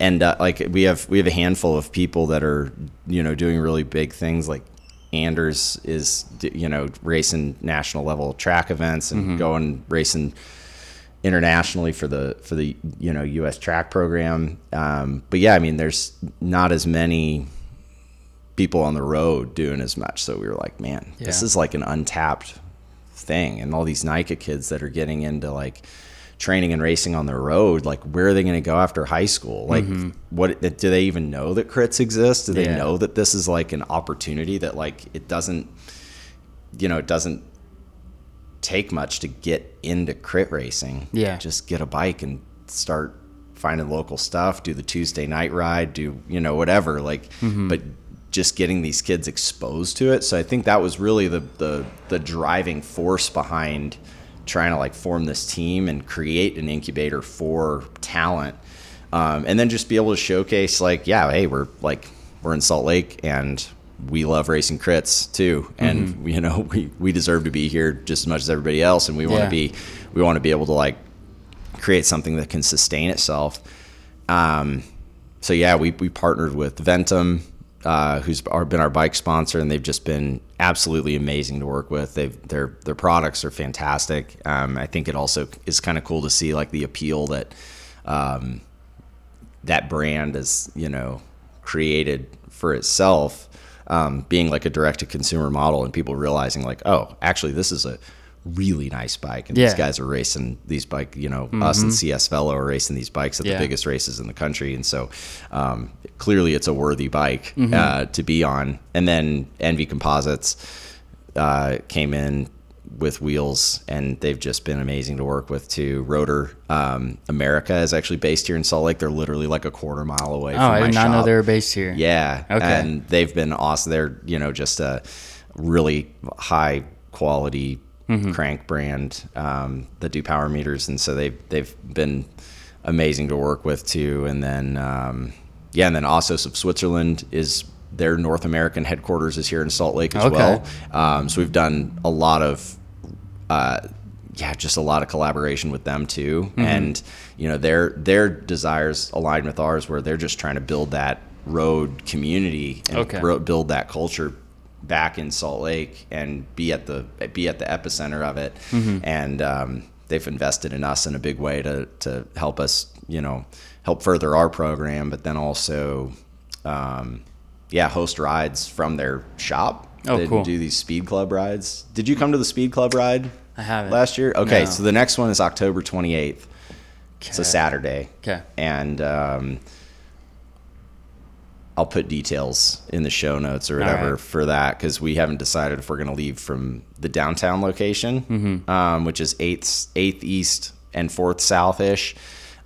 end up like we have we have a handful of people that are you know doing really big things like Anders is you know racing national level track events and Mm-hmm. going racing internationally for the for the you know US track program um, but yeah I mean there's not as many people on the road doing as much. So we were like, man, this is like an untapped thing. And all these NICA kids that are getting into like training and racing on the road, like where are they going to go after high school? Like, what do they even know that crits exist? Do they Mm-hmm. Yeah. know that this is like an opportunity that like it doesn't, you know, it doesn't take much to get into crit racing. Yeah. Just get a bike and start finding local stuff, do the Tuesday night ride, do, you know, whatever. Like, Mm-hmm. but just getting these kids exposed to it. So I think that was really the the the driving force behind trying to like form this team and create an incubator for talent. Um, and then just be able to showcase like, yeah, hey, we're like we're in Salt Lake and we love racing crits too, and mm-hmm. you know we, we deserve to be here just as much as everybody else, and we want to be we want to be able to like create something that can sustain itself. Um, so yeah, we we partnered with Ventum, uh, who's been our bike sponsor, and they've just been absolutely amazing to work with. They've their their products are fantastic. Um, I think it also is kind of cool to see like the appeal that um, that brand is you know created for itself um, being like a direct to consumer model and people realizing like, oh, actually this is a really nice bike and yeah. these guys are racing these bike you know mm-hmm. us and cs velo are racing these bikes at yeah. the biggest races in the country and so um, clearly it's a worthy bike mm-hmm. uh, to be on and then ENVE Composites uh, came in with wheels, and they've just been amazing to work with too. Rotor um, America is actually based here in Salt Lake. They're literally like a quarter mile away. Oh, I did not shop. know they were based here. Yeah, okay, and they've been awesome. They're you know just a really high quality mm-hmm. crank brand um, that do power meters, and so they've they've been amazing to work with too. And then um, yeah, and then Assos of Switzerland is their North American headquarters is here in Salt Lake as okay. well. Um, so we've done a lot of uh, yeah, just a lot of collaboration with them too. Mm-hmm. And you know, their their desires align with ours, where they're just trying to build that road community and okay. build that culture back in Salt Lake and be at the be at the epicenter of it. Mm-hmm. And um, they've invested in us in a big way to to help us, you know, help further our program, but then also, um, yeah, host rides from their shop Oh, they cool. do these speed club rides. Did you come to the speed club ride? I haven't. Last year? Okay, no. so the next one is October 28th. It's a Saturday. Okay. And um, I'll put details in the show notes or whatever right. for that because we haven't decided if we're going to leave from the downtown location, mm-hmm. um, which is 8th, 8th East and 4th South ish,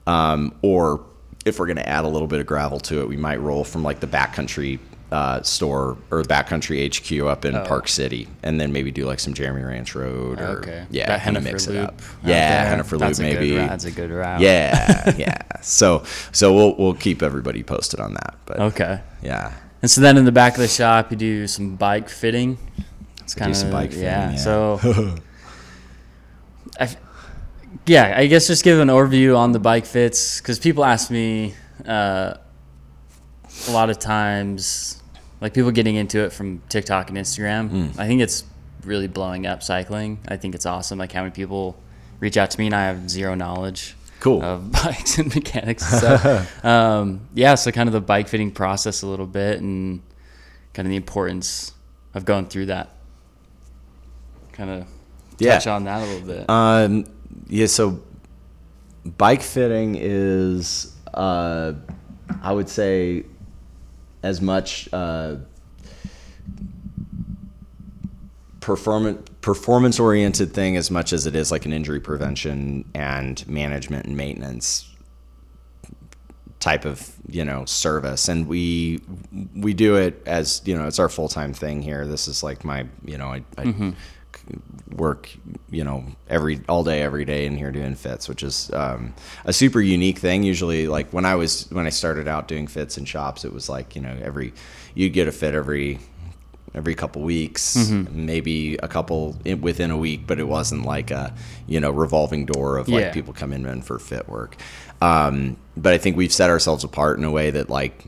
um, or if we're going to add a little bit of gravel to it, we might roll from like the backcountry uh, store or backcountry HQ up in oh. Park City, and then maybe do like some Jeremy Ranch Road. Or, okay. Yeah, kind of mix loop. it up. Yeah, okay. Henefer Loop maybe. That's a good route. Yeah, yeah. So so we'll we'll keep everybody posted on that. But okay. Yeah. And so then in the back of the shop, you do some bike fitting. It's kind of bike fitting. Yeah. yeah. So. I, yeah, I guess just give an overview on the bike fits because people ask me uh, a lot of times like people getting into it from TikTok and Instagram. Mm. I think it's really blowing up cycling. I think it's awesome. Like how many people reach out to me and I have zero knowledge cool of bikes and mechanics. So um, yeah, so kind of the bike fitting process a little bit and kind of the importance of going through that. Kind of yeah. touch on that a little bit. Um, yeah, so bike fitting is uh, I would say as much uh, performance performance oriented thing as much as it is like an injury prevention and management and maintenance type of you know service. And we we do it as you know it's our full-time thing here. This is like my you know I, I mm-hmm work, you know, every all day, every day in here doing fits, which is um, a super unique thing. Usually, like when I was when I started out doing fits in shops, it was like you know every you'd get a fit every every couple weeks, mm-hmm. maybe a couple in, within a week, but it wasn't like a you know revolving door of like yeah. people come in for fit work. Um, but I think we've set ourselves apart in a way that like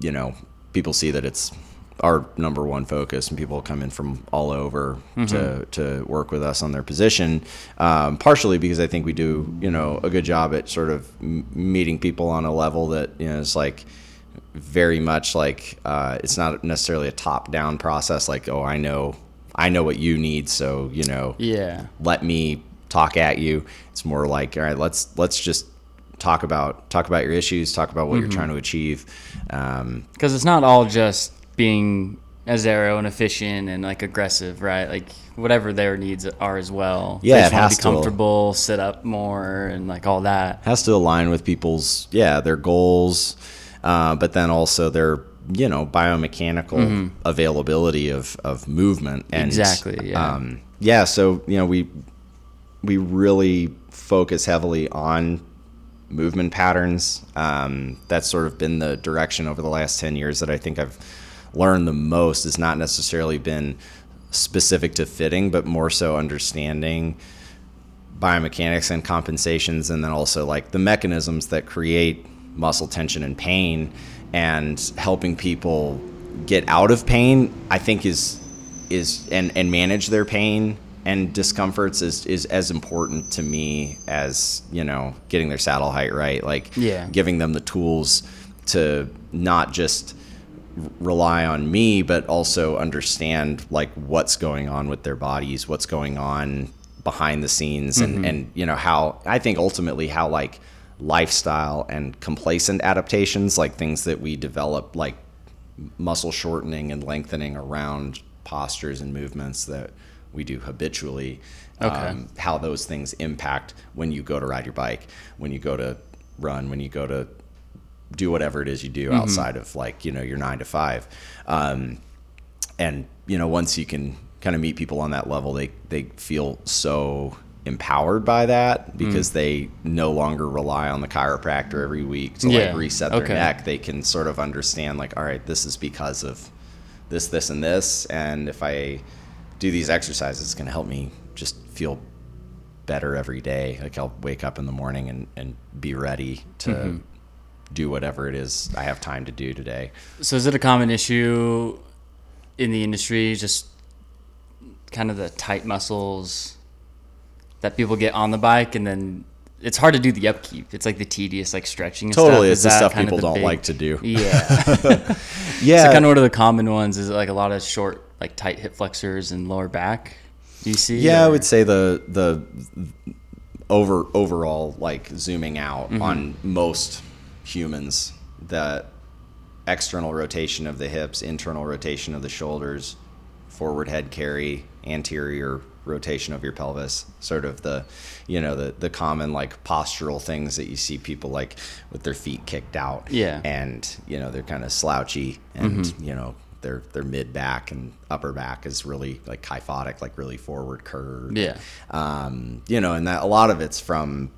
you know people see that it's our number one focus, and people come in from all over mm-hmm. to to work with us on their position. Um, partially because I think we do, you know, a good job at sort of m- meeting people on a level that you know is like very much like uh, it's not necessarily a top down process. Like, oh, I know, I know what you need, so you know, yeah, let me talk at you. It's more like, all right, let's let's just talk about talk about your issues, talk about what mm-hmm. you're trying to achieve. Because um, it's not all just being as aero and efficient and like aggressive, right? Like whatever their needs are as well. Yeah, they just it want to be comfortable, to, sit up more, and like all that. Has to align with people's yeah their goals, uh, but then also their you know biomechanical availability of of movement and Exactly, yeah. um, yeah so you know we we really focus heavily on movement patterns um, that's sort of been the direction over the last 10 years that i think i've learned the most has not necessarily been specific to fitting but more so understanding biomechanics and compensations and then also like the mechanisms that create muscle tension and pain and helping people get out of pain i think is is and and manage their pain and discomforts is is as important to me as you know getting their saddle height right like Yeah. giving them the tools to not just rely on me but also understand like what's going on with their bodies what's going on behind the scenes and and you know how i think ultimately how like lifestyle and complacent adaptations like things that we develop like muscle shortening and lengthening around postures and movements that we do habitually Okay. um, how those things impact when you go to ride your bike when you go to run when you go to do whatever it is you do outside of like you know your nine to five. Um, and you know once you can kind of meet people on that level they they feel so empowered by that because they no longer rely on the chiropractor every week to Yeah, like reset their okay. neck. They can sort of understand like all right this is because of this this and this and if i do these exercises it's going to help me just feel better every day. Like i'll wake up in the morning and, and be ready to Mm-hmm. Do whatever it is i have time to do today So is it a common issue in the industry, just kind of the tight muscles that people get on the bike, and then it's hard to do the upkeep. It's like the tedious, like stretching. And Totally, stuff. it's the stuff people the don't big- like to do. Yeah. yeah so kind of one of the common ones? Is like a lot of short, like tight hip flexors and lower back? Do you see? Yeah, I would say the the over overall like zooming out Mm-hmm. on most humans that external rotation of the hips, internal rotation of the shoulders, forward head carry, anterior rotation of your pelvis, sort of the you know the the common like postural things that you see people like with their feet kicked out. Yeah. And you know, they're kind of slouchy and you know, their their mid back and upper back is really like kyphotic, like really forward curved. Yeah. Um, you know, and that a lot of it's from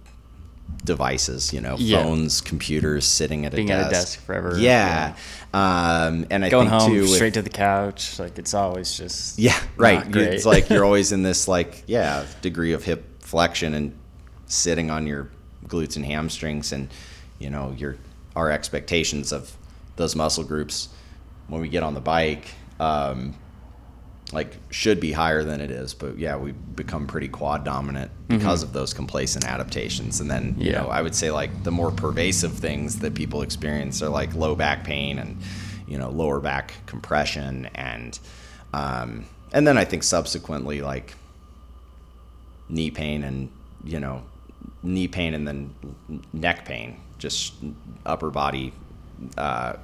devices, you know, Yeah. phones, computers, sitting at a Being desk. at a desk forever. Yeah. Um, and I Going think home too, straight to the couch, like it's always just yeah, right. It's like you're always in this like yeah degree of hip flexion and sitting on your glutes and hamstrings, and you know your our expectations of those muscle groups when we get on the bike, um, like should be higher than it is. But yeah, we become pretty quad dominant because of those complacent adaptations. And then you Yeah. know I would say like the more pervasive things that people experience are like low back pain and you know lower back compression and um, and then I think subsequently like knee pain and you know knee pain and then neck pain, just upper body uh,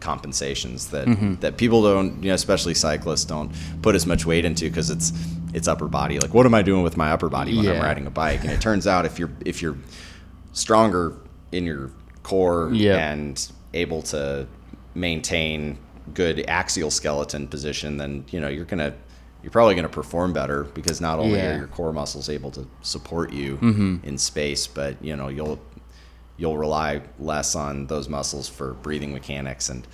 compensations that that people don't, you know, especially cyclists don't put as much weight into because it's it's upper body. Like, what am I doing with my upper body when I'm riding a bike? And it turns out if you're if you're stronger in your core Yeah. and able to maintain good axial skeleton position, then you know you're gonna you're probably gonna perform better because not only Yeah. are your core muscles able to support you Mm-hmm. in space, but you know you'll you'll rely less on those muscles for breathing mechanics and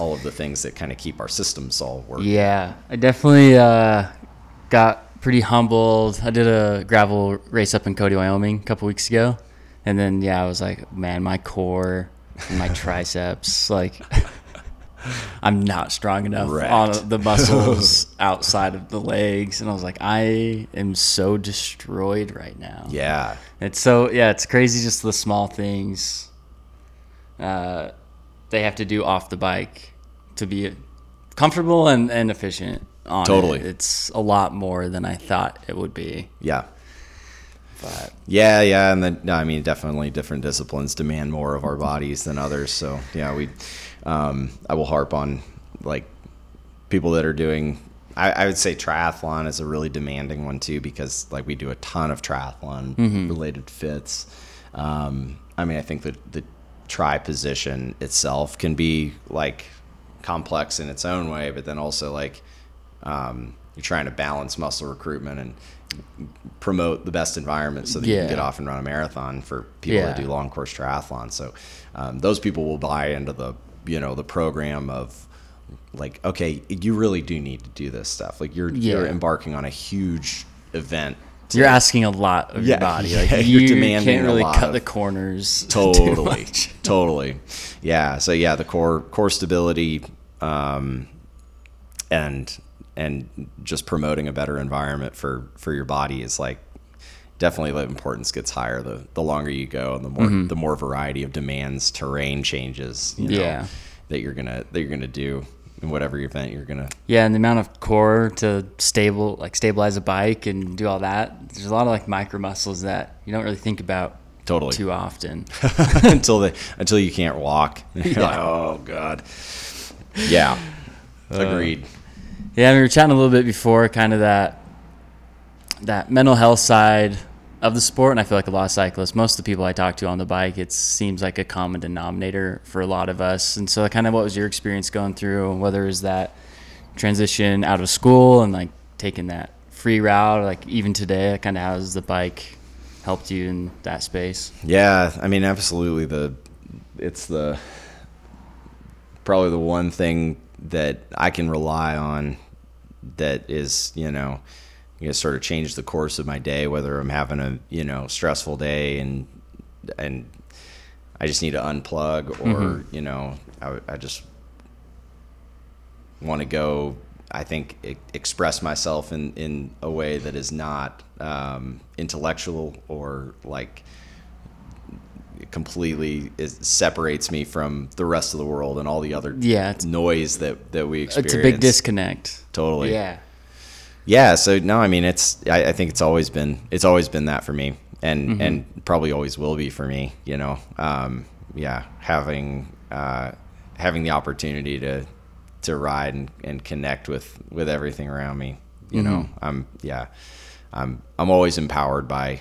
all of the things that kind of keep our systems all working. Yeah, I definitely uh, got pretty humbled. I did a gravel race up in Cody, Wyoming, a couple weeks ago, and then yeah, I was like, man, my core, and my triceps, like, I'm not strong enough Wrecked. on the muscles outside of the legs, and I was like, I am so destroyed right now. Yeah. It's so yeah, it's crazy just the small things uh, they have to do off the bike to be comfortable and, and efficient on Totally. it. It's a lot more than I thought it would be. Yeah. But Yeah, yeah, and then no, I mean, definitely different disciplines demand more of our bodies than others. So yeah, we, um, I will harp on like people that are doing. I, I would say triathlon is a really demanding one too because like we do a ton of triathlon related fits. Um, I mean, I think that the tri position itself can be like complex in its own way, but then also like um, you're trying to balance muscle recruitment and promote the best environment so that you can get off and run a marathon for people Yeah. that do long course triathlons. So um, those people will buy into the you know the program of like okay you really do need to do this stuff like you're you're embarking on a huge event to- You're asking a lot of Yeah, your body. Like yeah, you you're demanding can't really cut of- the corners. totally totally yeah so yeah the core core stability um and and just promoting a better environment for for your body is like definitely the importance gets higher the the longer you go and the more mm-hmm. the more variety of demands terrain changes you know, Yeah. that you're gonna that you're gonna do in whatever event you're gonna Yeah, and the amount of core to stable, like stabilize a bike and do all that. There's a lot of like micro muscles that you don't really think about totally too often. until they until you can't walk You're Yeah. like, oh god yeah uh, agreed Yeah, we were chatting a little bit before, kind of that that mental health side of the sport, and I feel like a lot of cyclists, most of the people I talk to on the bike, it seems like a common denominator for a lot of us. And so, kind of, what was your experience going through? Whether was that transition out of school and like taking that free route, or like even today, kind of how has the bike helped you in that space? Yeah, I mean, absolutely. The it's the probably the one thing that I can rely on that is you know you know sort of change the course of my day. Whether I'm having a you know stressful day and and I just need to unplug, or you know I, I just want to go I think e- express myself in in a way that is not um, intellectual or like completely separates me from the rest of the world and all the other Yeah, noise that that we experience. It's a big disconnect. Totally. Yeah. Yeah. So no, I mean, it's I, I think it's always been it's always been that for me, and Mm-hmm. and probably always will be for me. You know, um, yeah, having uh, having the opportunity to to ride and, and connect with with everything around me. You know, Mm-hmm. I'm yeah, I'm I'm always empowered by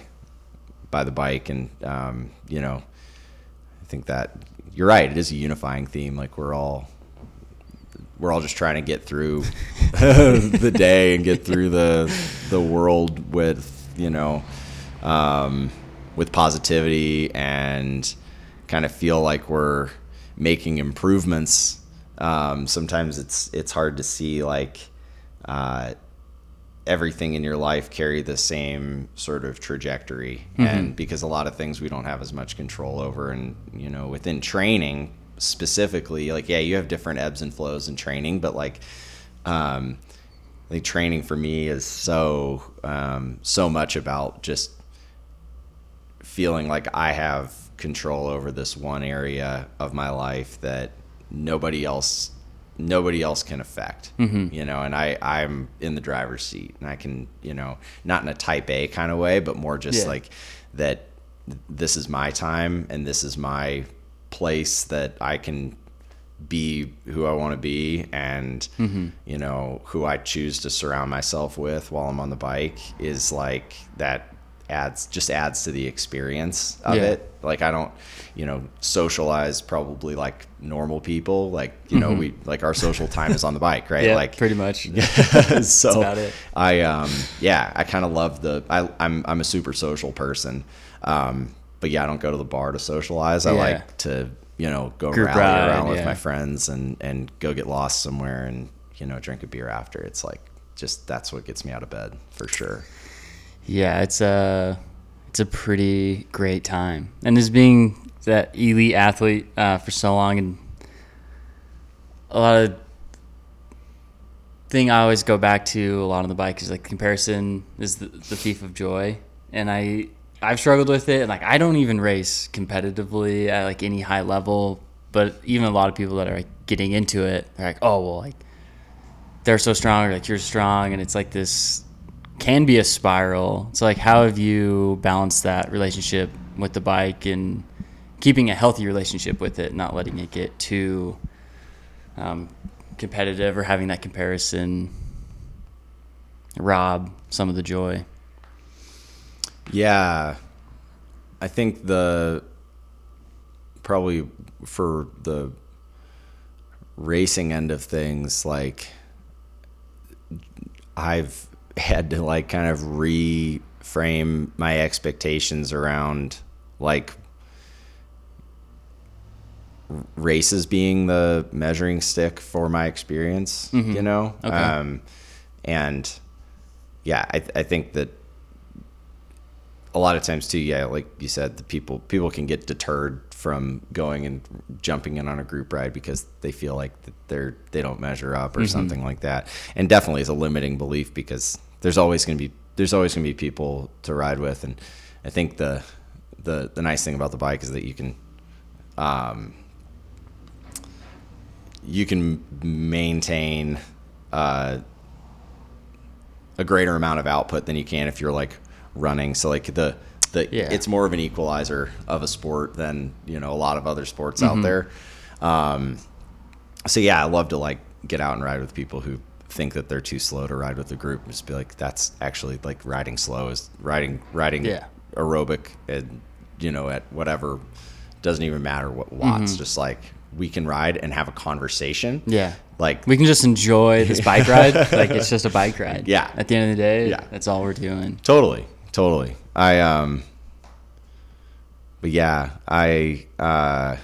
by the bike, and um, you know, I think that you're right. It is a unifying theme. Like we're all we're all just trying to get through the day and get through the the world with you know um, with positivity and kind of feel like we're making improvements. Um, sometimes it's it's hard to see like uh, everything in your life carry the same sort of trajectory and because a lot of things we don't have as much control over and you know within training specifically like yeah you have different ebbs and flows in training but like um think training for me is so um so much about just feeling like I have control over this one area of my life that nobody else nobody else can affect you know and i i'm in the driver's seat and i can you know not in a type a kind of way but more just Yeah. like that this is my time and this is my place that i can be who i want to be and you know who i choose to surround myself with while i'm on the bike is like that adds just adds to the experience of Yeah. it like i don't you know socialize probably like normal people like you know we like our social time is on the bike right Yeah, like pretty much. so about it. I um yeah, I kind of love the I I'm I'm a super social person. Um but yeah, I don't go to the bar to socialize. I Yeah. like to, you know, go Group rally ride, around with yeah. my friends and and go get lost somewhere and, you know, drink a beer after. It's like just that's what gets me out of bed for sure. Yeah, it's a it's a pretty great time, and as being that elite athlete uh, for so long, and a lot of thing I always go back to a lot on the bike is like comparison is the, the thief of joy, and I I've struggled with it. and Like I don't even race competitively at like any high level, but even a lot of people that are like getting into it, they're like, oh well, like they're so strong, or like you're strong, and it's like this can be a spiral. So like, how have you balanced that relationship with the bike and keeping a healthy relationship with it, not letting it get too um, competitive or having that comparison rob some of the joy? Yeah. I think the probably for the racing end of things, like I've had to like kind of reframe my expectations around like races being the measuring stick for my experience, you know? Okay. Um, and yeah, I, I think that a lot of times too, yeah, like you said, the people people can get deterred from going and jumping in on a group ride because they feel like that they're they don't measure up or something like that. And definitely is a limiting belief because there's always going to be there's always going to be people to ride with, and I think the the the nice thing about the bike is that you can um, you can maintain uh, a greater amount of output than you can if you're like running. So like the the Yeah. it's more of an equalizer of a sport than you know a lot of other sports out there. Um, so yeah, I love to like get out and ride with people who think that they're too slow to ride with the group. Just be like, that's actually like riding slow is riding riding Yeah. aerobic and you know at whatever doesn't even matter what watts. Just like we can ride and have a conversation. Yeah. Like We can just enjoy this bike ride. like it's just a bike ride. Yeah. At the end of the day, Yeah. that's all we're doing. Totally, totally. I um, but yeah, I uh,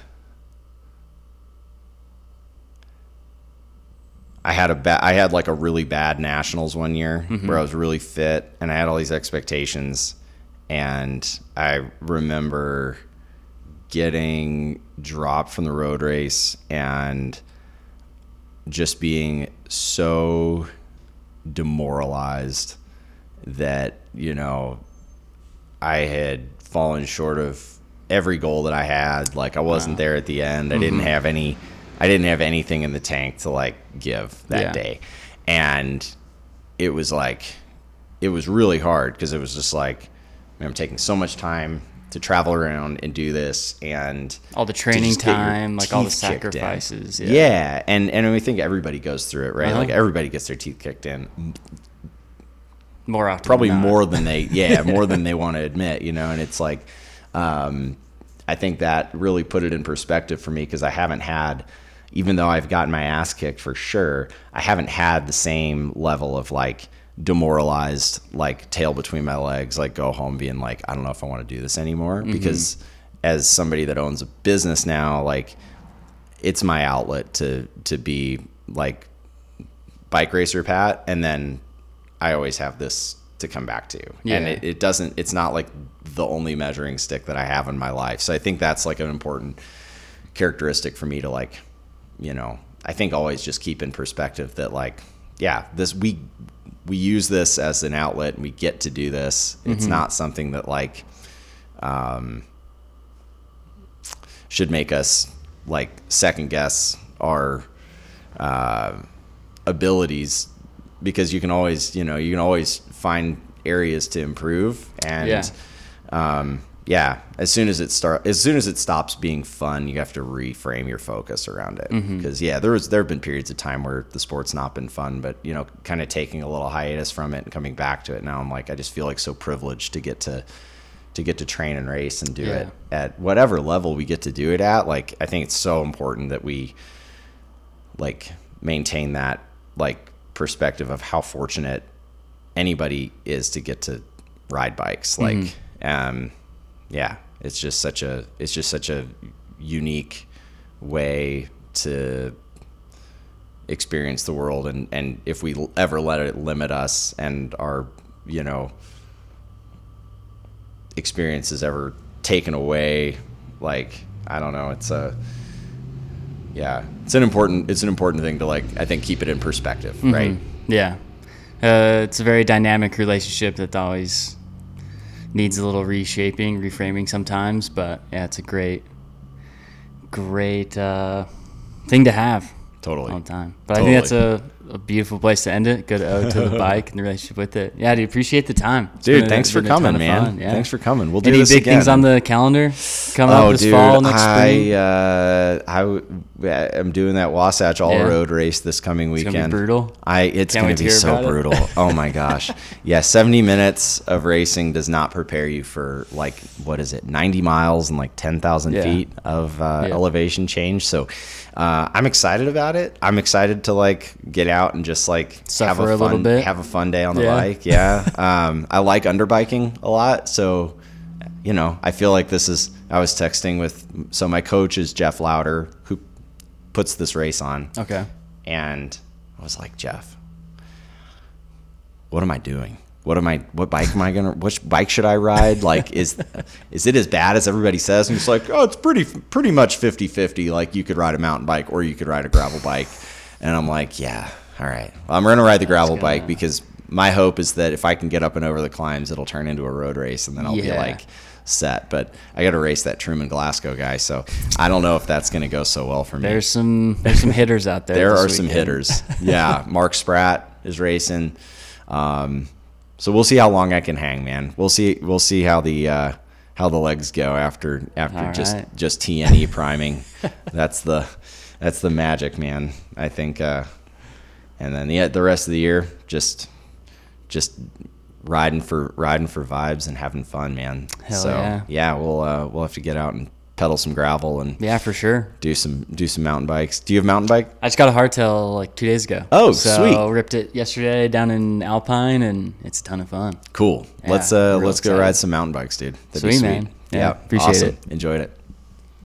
I had a bad, I had like a really bad nationals one year where I was really fit and I had all these expectations, and I remember getting dropped from the road race and just being so demoralized that you know I had fallen short of every goal that I had. Like I wasn't there at the end. I didn't have any. I didn't have anything in the tank to like give that Yeah. day, and it was like it was really hard because it was just like man, I'm taking so much time to travel around and do this and All the training just get your time, like all the teeth kicked in. sacrifices. Yeah. Yeah. and and we think everybody goes through it, right? Uh-huh. Like everybody gets their teeth kicked in, More often. probably than more than they, yeah, more than they want to admit, you know. And it's like, um, I think that really put it in perspective for me because I haven't had, even though I've gotten my ass kicked for sure, I haven't had the same level of like demoralized, like tail between my legs, like go home being like, I don't know if I want to do this anymore because as somebody that owns a business now, like it's my outlet to to be like bike racer Pat, and then I always have this to come back to, and it, it doesn't. It's not like the only measuring stick that I have in my life. So I think that's like an important characteristic for me to like, you know, I think always just keep in perspective that like, yeah, this we we use this as an outlet and we get to do this. It's not something that like um, should make us like second guess our uh, abilities because you can always you know you can always find areas to improve and Yeah. um, yeah as soon as it start as soon as it stops being fun you have to reframe your focus around it because yeah there was there have been periods of time where the sport's not been fun but you know kind of taking a little hiatus from it and coming back to it now i'm like i just feel like so privileged to get to to get to train and race and do Yeah. it at whatever level we get to do it at like i think it's so important that we like maintain that like perspective of how fortunate anybody is to get to ride bikes. Like um yeah it's just such a it's just such a unique way to experience the world. And and if we ever let it limit us and our you know experience is ever taken away like i don't know it's a yeah it's an important it's an important thing to like i think keep it in perspective right Yeah. Uh, it's a very dynamic relationship that always needs a little reshaping, reframing sometimes. But yeah, it's a great, great uh, thing to have totally all the time. But I think that's a a beautiful place to end it. Good ode to the bike and the relationship with it. Yeah, dude, appreciate the time. It's Dude, been thanks for been coming, man. yeah. Thanks for coming. We'll do this. Any big again. things on the calendar coming Oh, up this dude, fall, next spring? I uh, I w- am doing that Wasatch All Yeah. Road race this coming It's weekend. be brutal. I it's Can't going to be so brutal. oh my gosh. Yeah, 70 minutes of racing does not prepare you for like what is it? 90 miles and like 10,000 Yeah. feet of uh, Yeah. elevation change. So uh, I'm excited about it. I'm excited to like get out and just like have Suffer a a fun little bit. have a fun day on the bike. Yeah. um, I like underbiking a lot, so you know, I feel like this is. I was texting with so my coach is Jeff Louder, who puts this race on, Okay. and I was like, Jeff, what am I doing? What am I? What bike am I gonna? Which bike should I ride? Like, is is it as bad as everybody says? And he's like, oh, it's pretty pretty much 50-50. Like, you could ride a mountain bike or you could ride a gravel bike. And I'm like, yeah, all right. Well, I'm gonna ride the gravel gonna- bike because my hope is that if I can get up and over the climbs, it'll turn into a road race, and then I'll be like set. But I got to race that Truman Glasgow guy, so I don't know if that's gonna go so well for me. There's some there's some hitters out there. There are some hitters. Yeah, Mark Spratt is racing. Um, so we'll see how long I can hang, man. We'll see. We'll see how the uh, how the legs go after after All just right. just TNE priming. that's the that's the magic, man. I think. Uh, and then the the rest of the year, just just riding for riding for vibes and having fun, man. Hell so yeah. we'll uh, we'll have to get out and pedal some gravel and Yeah, for sure. do some do some mountain bikes. Do you have mountain bike? I just got a hardtail like two days ago. Oh, so sweet. ripped it yesterday down in Alpine, and it's a ton of fun. Cool. Yeah, let's uh let's go ride some mountain bikes, dude. That'd be Sweet, sweet. man. Yeah, appreciate awesome. it. Enjoyed it.